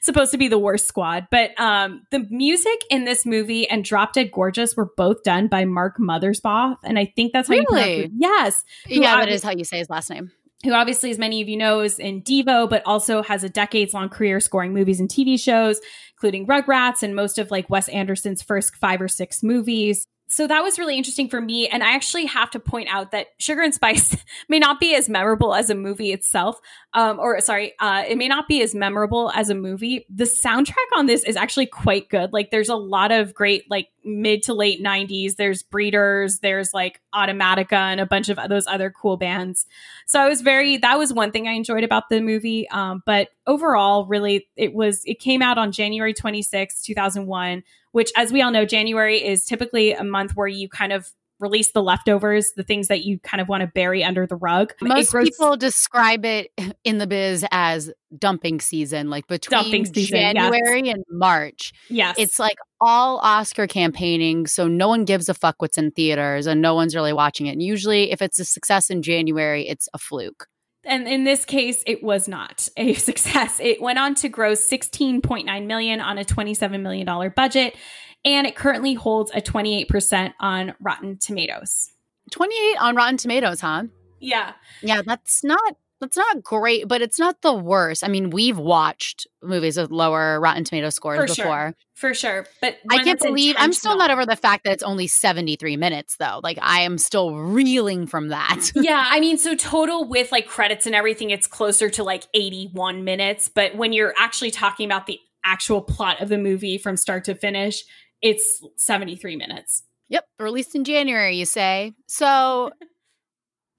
supposed to be the worst squad. But um, the music in this movie and Drop Dead Gorgeous were both done by Mark Mothersbaugh, and I think that's how you pronounce it. Yes, Yeah, that is how you say his last name. who obviously, as many of you know, is in Devo, but also has a decades long career scoring movies and TV shows, including Rugrats and most of like Wes Anderson's first five or six movies. So that was really interesting for me. And I actually have to point out that Sugar and Spice may not be as memorable as a movie itself, um, or sorry, uh, it may not be as memorable as a movie. The soundtrack on this is actually quite good. Like, there's a lot of great, like, mid to late 90s. There's Breeders, there's like Automatica, and a bunch of those other cool bands. So I was very, that was one thing I enjoyed about the movie. Um, but overall, really, it was, it came out on January 26, 2001, which, as we all know, January is typically a month where you kind of release the leftovers, the things that you kind of want to bury under the rug. Most grows- people describe it in the biz as dumping season, like between season, January yes. and March. Yes. It's like all Oscar campaigning, so no one gives a fuck what's in theaters and no one's really watching it. And usually if it's a success in January, it's a fluke. And in this case, it was not a success. It went on to gross 16.9 million on a 27 million dollar budget and it currently holds a 28% on Rotten Tomatoes. 28 on Rotten Tomatoes, huh? Yeah. Yeah, that's not that's not great, but it's not the worst. I mean, we've watched movies with lower Rotten Tomato scores For before. Sure. For sure. But I can't believe I'm still not over the fact that it's only 73 minutes though. Like I am still reeling from that. yeah, I mean, so total with like credits and everything, it's closer to like 81 minutes. But when you're actually talking about the actual plot of the movie from start to finish, it's 73 minutes. Yep, released in January, you say. So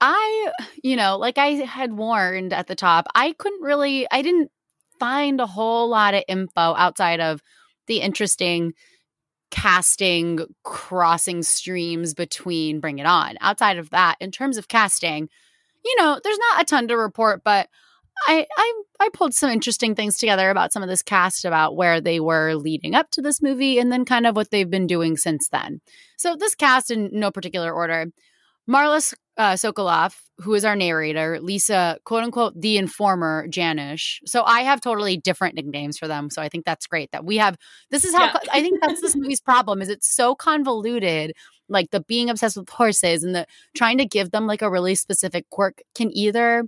I, you know, like I had warned at the top, I couldn't really, I didn't find a whole lot of info outside of the interesting casting crossing streams between Bring It On. Outside of that, in terms of casting, you know, there's not a ton to report, but I, I I pulled some interesting things together about some of this cast about where they were leading up to this movie and then kind of what they've been doing since then. So this cast in no particular order. Marla uh, Sokoloff, who is our narrator, Lisa, quote unquote, the informer, Janish. So I have totally different nicknames for them. So I think that's great that we have. This is how yeah. I think that's this movie's problem is it's so convoluted. Like the being obsessed with horses and the trying to give them like a really specific quirk can either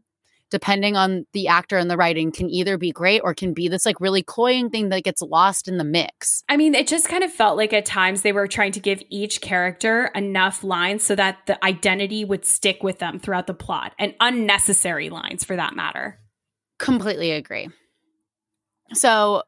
depending on the actor and the writing, can either be great or can be this like really cloying thing that gets lost in the mix. I mean, it just kind of felt like at times they were trying to give each character enough lines so that the identity would stick with them throughout the plot and unnecessary lines for that matter. Completely agree. So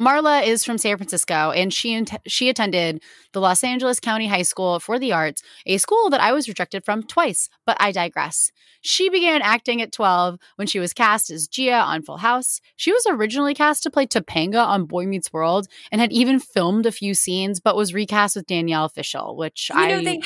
Marla is from San Francisco and she she attended the Los Angeles County High School for the Arts, a school that I was rejected from twice, but I digress. She began acting at 12 when she was cast as Gia on Full House. She was originally cast to play Topanga on Boy Meets World and had even filmed a few scenes but was recast with Danielle Fishel, which you I know they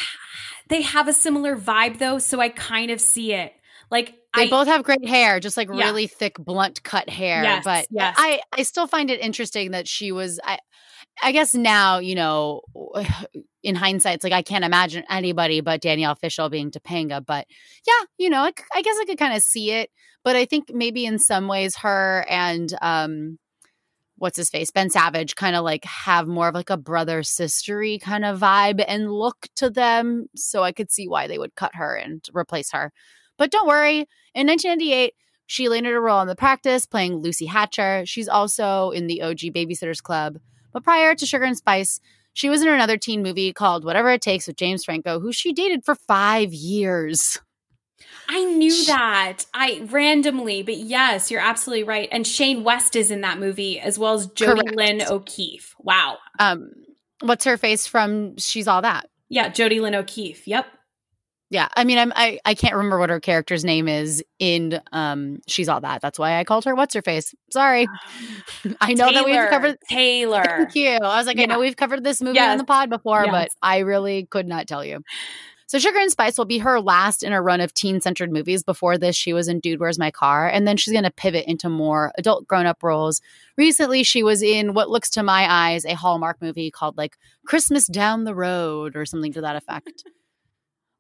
they have a similar vibe though, so I kind of see it. Like they I, both have great hair, just like yeah. really thick, blunt cut hair. Yes, but yes. I, I still find it interesting that she was. I, I guess now, you know, in hindsight, it's like I can't imagine anybody but Danielle Fishel being Topanga. But yeah, you know, I, I guess I could kind of see it. But I think maybe in some ways, her and um, what's his face, Ben Savage, kind of like have more of like a brother sistery kind of vibe and look to them. So I could see why they would cut her and replace her. But don't worry, in 1998, she landed a role in The Practice playing Lucy Hatcher. She's also in the OG Babysitters Club. But prior to Sugar and Spice, she was in another teen movie called Whatever It Takes with James Franco, who she dated for five years. I knew that. I randomly, but yes, you're absolutely right. And Shane West is in that movie as well as Jodi Lyn O'Keefe. Wow. Um, what's her face from She's All That? Yeah, Jodi Lyn O'Keefe. Yep. Yeah, I mean, I'm I I can't remember what her character's name is in um she's all that. That's why I called her what's her face. Sorry, I know Taylor, that we've covered Taylor. Thank you. I was like, yeah. I know we've covered this movie yes. on the pod before, yes. but I really could not tell you. So Sugar and Spice will be her last in a run of teen-centered movies. Before this, she was in Dude, Where's My Car? And then she's going to pivot into more adult grown-up roles. Recently, she was in what looks to my eyes a Hallmark movie called like Christmas Down the Road or something to that effect.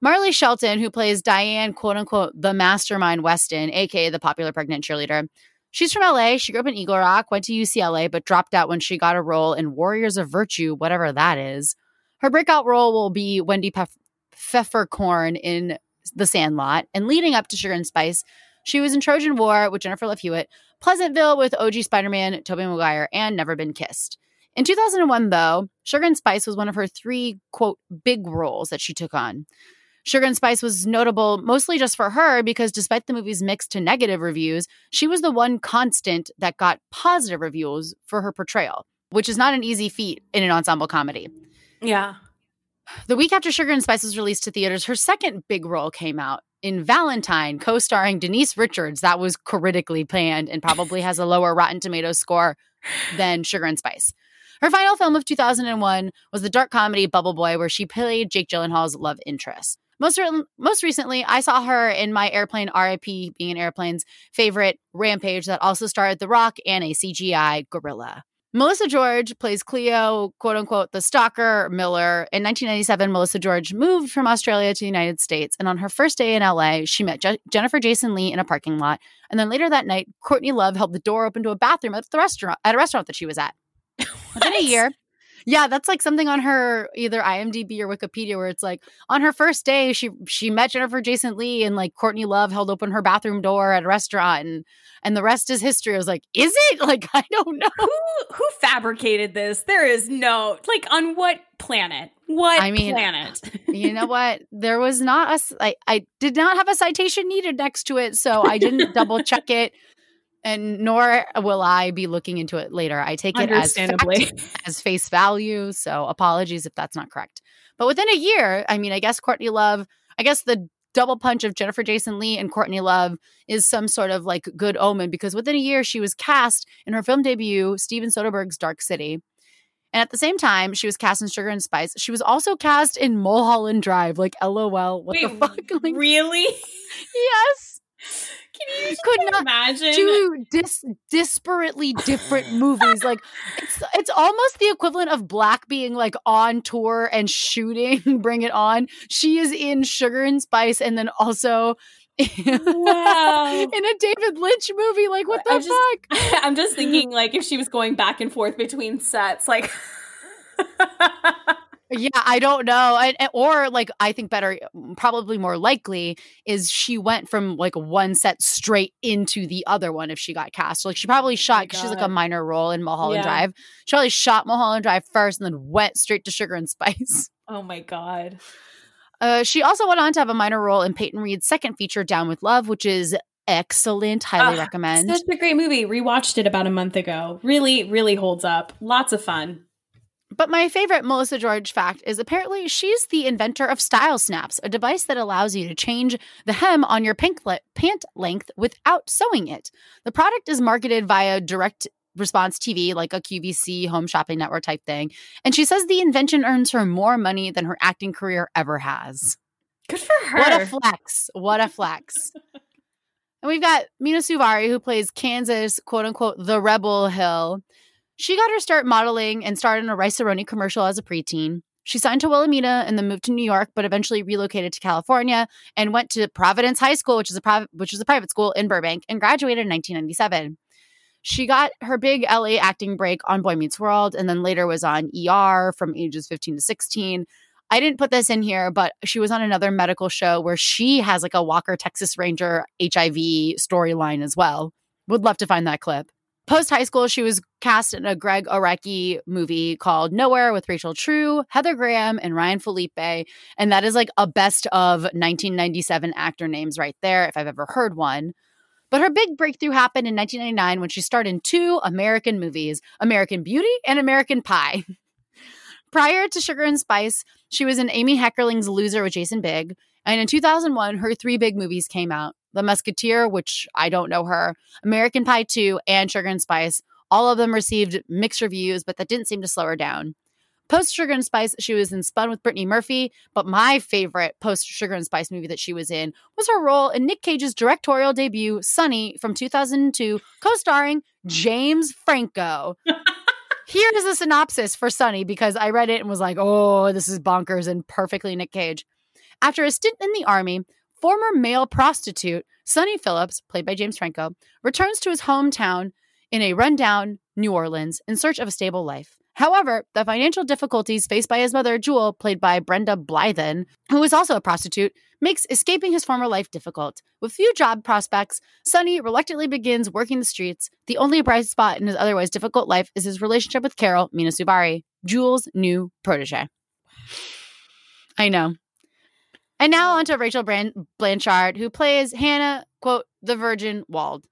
Marley Shelton, who plays Diane, quote unquote, the mastermind Weston, aka the popular pregnant cheerleader. She's from LA. She grew up in Eagle Rock, went to UCLA, but dropped out when she got a role in Warriors of Virtue, whatever that is. Her breakout role will be Wendy Pef- Pfefferkorn in The Sandlot. And leading up to Sugar and Spice, she was in Trojan War with Jennifer Love Hewitt, Pleasantville with OG Spider Man, Tobey Maguire, and Never Been Kissed. In 2001, though, Sugar and Spice was one of her three, quote, big roles that she took on. Sugar and Spice was notable mostly just for her because despite the movie's mixed to negative reviews, she was the one constant that got positive reviews for her portrayal, which is not an easy feat in an ensemble comedy. Yeah. The week after Sugar and Spice was released to theaters, her second big role came out in Valentine, co starring Denise Richards. That was critically panned and probably has a lower Rotten Tomatoes score than Sugar and Spice. Her final film of 2001 was the dark comedy Bubble Boy, where she played Jake Gyllenhaal's love interest. Most, re- most recently, I saw her in my airplane RIP, being an airplane's favorite Rampage that also starred The Rock and a CGI gorilla. Melissa George plays Cleo, quote unquote, the stalker Miller. In 1997, Melissa George moved from Australia to the United States. And on her first day in LA, she met Je- Jennifer Jason Lee in a parking lot. And then later that night, Courtney Love held the door open to a bathroom at the restaurant at a restaurant that she was at. Within a year, yeah, that's like something on her either IMDb or Wikipedia where it's like on her first day she she met Jennifer Jason Lee and like Courtney Love held open her bathroom door at a restaurant and and the rest is history. I was like, is it? Like I don't know. Who who fabricated this? There is no like on what planet? What I mean, planet? you know what? There was not a I I did not have a citation needed next to it, so I didn't double check it and nor will I be looking into it later. I take it as fact, as face value. So apologies if that's not correct. But within a year, I mean, I guess Courtney Love, I guess the double punch of Jennifer Jason Lee and Courtney Love is some sort of like good omen because within a year she was cast in her film debut, Steven Soderbergh's Dark City. And at the same time, she was cast in Sugar and Spice. She was also cast in Mulholland Drive. Like, lol, what the Wait, fuck? Like, really? yes. Just Could not imagine? two dis- disparately different movies. Like it's it's almost the equivalent of Blaque being like on tour and shooting Bring It On. She is in Sugar and Spice and then also Wow. in a David Lynch movie. Like what the I'm just- fuck? I'm just thinking like if she was going back and forth between sets, like Yeah, I don't know. And- or like I think better probably more likely is she went from like one set straight into the other one if she got cast. Like she probably shot because she's like a minor role in Mulholland Yeah. Drive. She probably shot Mulholland Drive first and then went straight to Sugar and Spice. oh my god. Uh, she also went on to have a minor role in Peyton Reed's second feature, Down with Love, which is excellent. Highly Ah, recommend. Such a great movie. Rewatched it about a month ago. Really, really holds up. Lots of fun. But my favorite Melissa George fact is apparently she's the inventor of Style Snaps, a device that allows you to change the hem on your pant length without sewing it. The product is marketed via direct response TV, like a QVC home shopping network type thing. And she says the invention earns her more money than her acting career ever has. Good for her. What a flex. What a flex. and we've got Mina Suvari, who plays Kansas, quote unquote, the Rebel Hill. She got her start modeling and starred in a Rice-A-Roni commercial as a preteen. She signed to Wilhelmina and then moved to New York, but eventually relocated to California and went to Providence High School, which is a which is a private school in Burbank, and graduated in 1997. She got her big LA acting break on Boy Meets World, and then later was on ER from ages 15 to 16. I didn't put this in here, but she was on another medical show where she has like a Walker Texas Ranger HIV storyline as well. Would love to find that clip. Post high school, she was cast in a Gregg Araki movie called Nowhere with Rachel True, Heather Graham, and Ryan Phillippe. And that is like a best of 1997 actor names right there, if I've ever heard one. But her big breakthrough happened in 1999 when she starred in two American movies American Beauty and American Pie. Prior to Sugar and Spice, she was in Amy Heckerling's Loser with Jason Bigg. And in 2001, her three big movies came out The Musketeer, which I don't know her, American Pie 2, and Sugar and Spice. All of them received mixed reviews, but that didn't seem to slow her down. Post Sugar and Spice, she was in Spun with Brittany Murphy, but my favorite post Sugar and Spice movie that she was in was her role in Nick Cage's directorial debut, Sonny, from 2002, co starring James Franco. Here is a synopsis for Sonny because I read it and was like, oh, this is bonkers and perfectly Nick Cage. After a stint in the army, former male prostitute Sonny Phillips, played by James Franco, returns to his hometown in a rundown New Orleans in search of a stable life. However, the financial difficulties faced by his mother, Jewel, played by Brenda Blethyn, who is also a prostitute, makes escaping his former life difficult. With few job prospects, Sonny reluctantly begins working the streets. The only bright spot in his otherwise difficult life is his relationship with Carol, Mina Suvari, Jewel's new protege. I know. And now oh. on to Rachel Brand- Blanchard, who plays Hannah, quote, the Virgin Wald,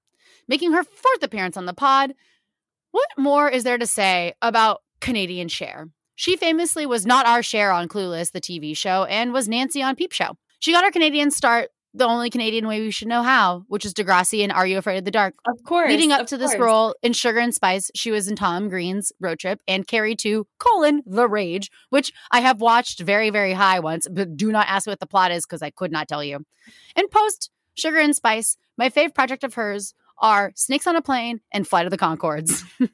making her fourth appearance on the pod. What more is there to say about Canadian Cher? She famously was not our Cher on Clueless, the TV show, and was Nancy on Peep Show. She got her Canadian start the only Canadian way we should know how, which is Degrassi and Are You Afraid of the Dark? Of course. Leading up to this course. role in Sugar and Spice, she was in Tom Green's Road Trip and Carrie 2, colon, The Rage, which I have watched very, very high once, but do not ask what the plot is because I could not tell you. And post Sugar and Spice, my fave project of hers are Snakes on a Plane and Flight of the Conchords.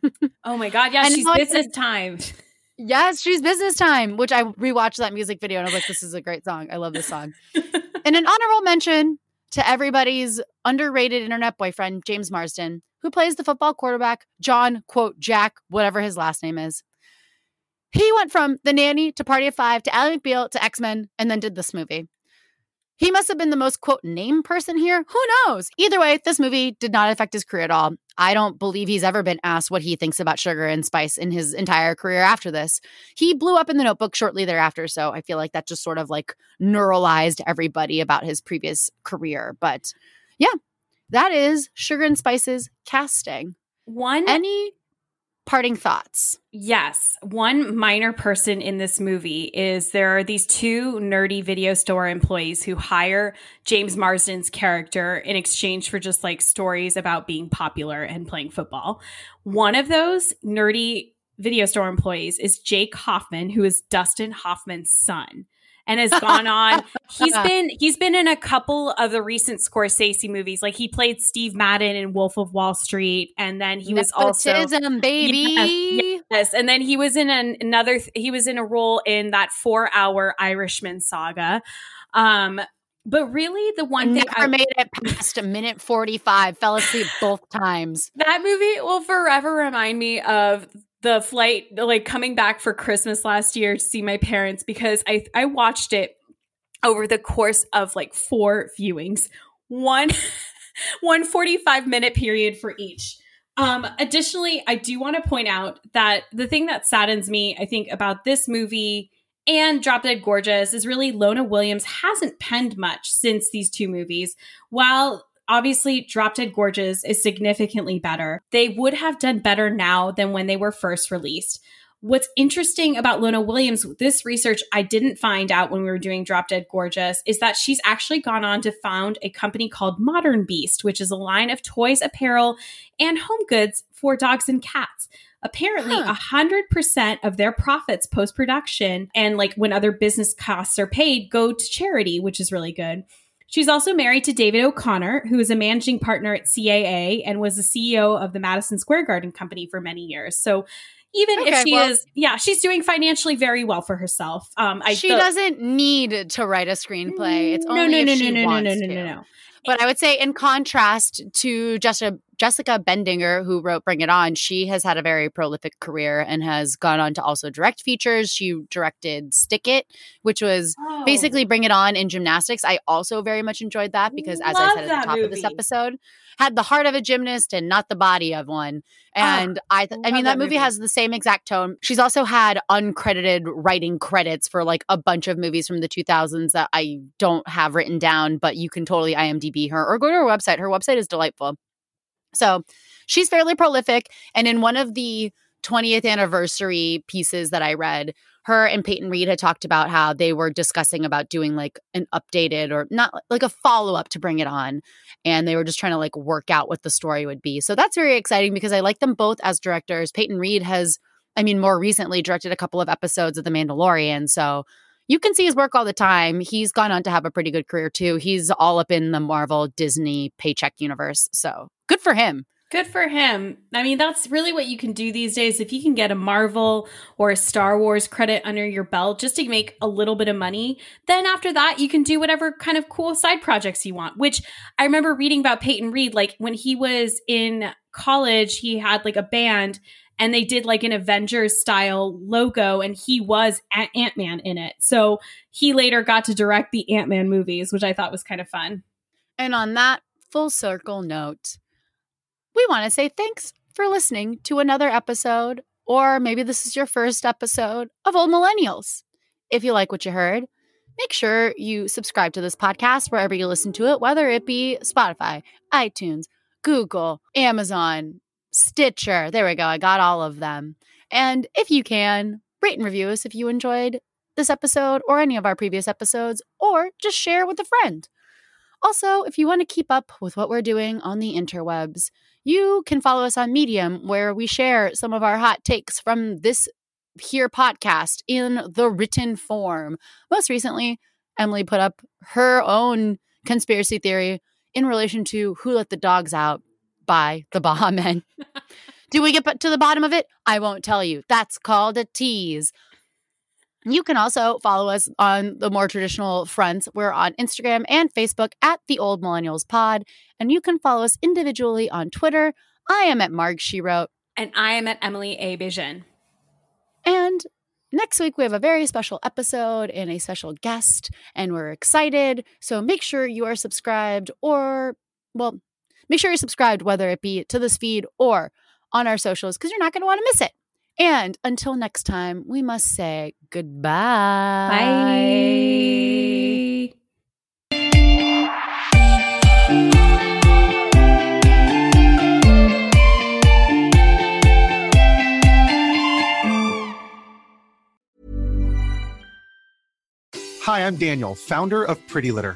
Oh my god, yeah, And she's business time. yes, she's business time, which I rewatched that music video and I was like, this is a great song. I love this song. and an honorable mention to everybody's underrated internet boyfriend, James Marsden, who plays the football quarterback, John, quote, Jack, whatever his last name is. He went from The Nanny to Party of Five to Ally McBeal to X Men and then did this movie. He must have been the most, quote, name person here. Who knows? Either way, this movie did not affect his career at all. I don't believe he's ever been asked what he thinks about sugar and spice in his entire career after this. He blew up in the notebook shortly thereafter. So I feel like that just sort of like neuralized everybody about his previous career. But yeah, that is Sugar and Spice's casting. One Any parting thoughts? Yes. One minor person in this movie is there are these two nerdy video store employees who hire James Marsden's character in exchange for just like stories about being popular and playing football. One of those nerdy video store employees is Jake Hoffman, who is Dustin Hoffman's son. And has gone on. He's been he's been in a couple of the recent Scorsese movies. Like he played Steve Madden in Wolf of Wall Street, and then he was also baby. Yes, Yes, and then he was in an, another. He was in a role in that four-hour Irishman saga. Um, but really, the one thing Never made it past a minute 45. Fell asleep both times. that movie will forever remind me of the flight, like coming back for Christmas last year to see my parents because I I watched it over the course of like four viewings, one one 45 minute period for each. Um, additionally, I do want to point out that the thing that saddens me, I think, about this movie and Drop Dead Gorgeous is really Lona Williams hasn't penned much since these two movies. While obviously Drop Dead Gorgeous is significantly better, they would have done better now than when they were first released. What's interesting about Lona Williams, this research I didn't find out when we were doing Drop Dead Gorgeous, is that she's actually gone on to found a company called Modern Beast, which is a line of toys, apparel, and home goods for dogs and cats. Apparently, a hundred percent of their profits post production and like when other business costs are paid go to charity, which is really good. She's also married to David O'Connor, who is a managing partner at CAA and was the CEO of the Madison Square Garden Company for many years. So even if she well- is, yeah, she's doing financially very well for herself. Um, I she the- doesn't need to write a screenplay. It's No, only no, if no, she no, no, no, wants no, no, to. no, no. But I would say, in contrast to Jessica, Jessica Bendinger, who wrote Bring It On, she has had a very prolific career and has gone on to also direct features. She directed Stick It, which was Oh. basically Bring It On in gymnastics. I also very much enjoyed that because, as I said at the top of this episode, had the heart of a gymnast and not the body of one. And I, th- I mean, that, that movie movie. has the same exact tone. She's also had uncredited writing credits for like a bunch of movies from the 2000s that I don't have written down, but you can totally IMDb her or go to her website. Her website is delightful. So she's fairly prolific. And in one of the 20th anniversary pieces that I read, her and Peyton Reed had talked about how they were discussing about doing like an updated or not like a follow up to bring it on. And they were just trying to like work out what the story would be. So that's very exciting because I like them both as directors. Peyton Reed has, I mean, more recently directed a couple of episodes of The Mandalorian. So you can see his work all the time. He's gone on to have a pretty good career too. He's all up in the Marvel Disney paycheck universe. So good for him. Good for him. I mean, that's really what you can do these days. If you can get a Marvel or a Star Wars credit under your belt just to make a little bit of money, then after that, you can do whatever kind of cool side projects you want. Which I remember reading about Peyton Reed, like when he was in college, he had like a band and they did like an Avengers style logo and he was Ant Man in it. So he later got to direct the Ant Man movies, which I thought was kind of fun. And on that full circle note, we want to say thanks for listening to another episode, or maybe this is your first episode of Old Millennials. If you like what you heard, make sure you subscribe to this podcast wherever you listen to it, whether it be Spotify, iTunes, Google, Amazon, Stitcher. There we go. I got all of them. And if you can, rate and review us if you enjoyed this episode or any of our previous episodes, or just share with a friend. Also, if you want to keep up with what we're doing on the interwebs, you can follow us on Medium, where we share some of our hot takes from this here podcast in the written form. Most recently, Emily put up her own conspiracy theory in relation to who let the dogs out by the Baha Men. Do we get to the bottom of it? I won't tell you. That's called a tease. You can also follow us on the more traditional fronts. We're on Instagram and Facebook at the Old Millennials Pod, and you can follow us individually on Twitter. I am at Marg She Wrote, and I am at Emily A Vision. And next week we have a very special episode and a special guest, and we're excited. So make sure you are subscribed, or well, make sure you're subscribed, whether it be to this feed or on our socials, because you're not going to want to miss it. And until next time, we must say goodbye. Bye. Hi, I'm Daniel, founder of Pretty Litter.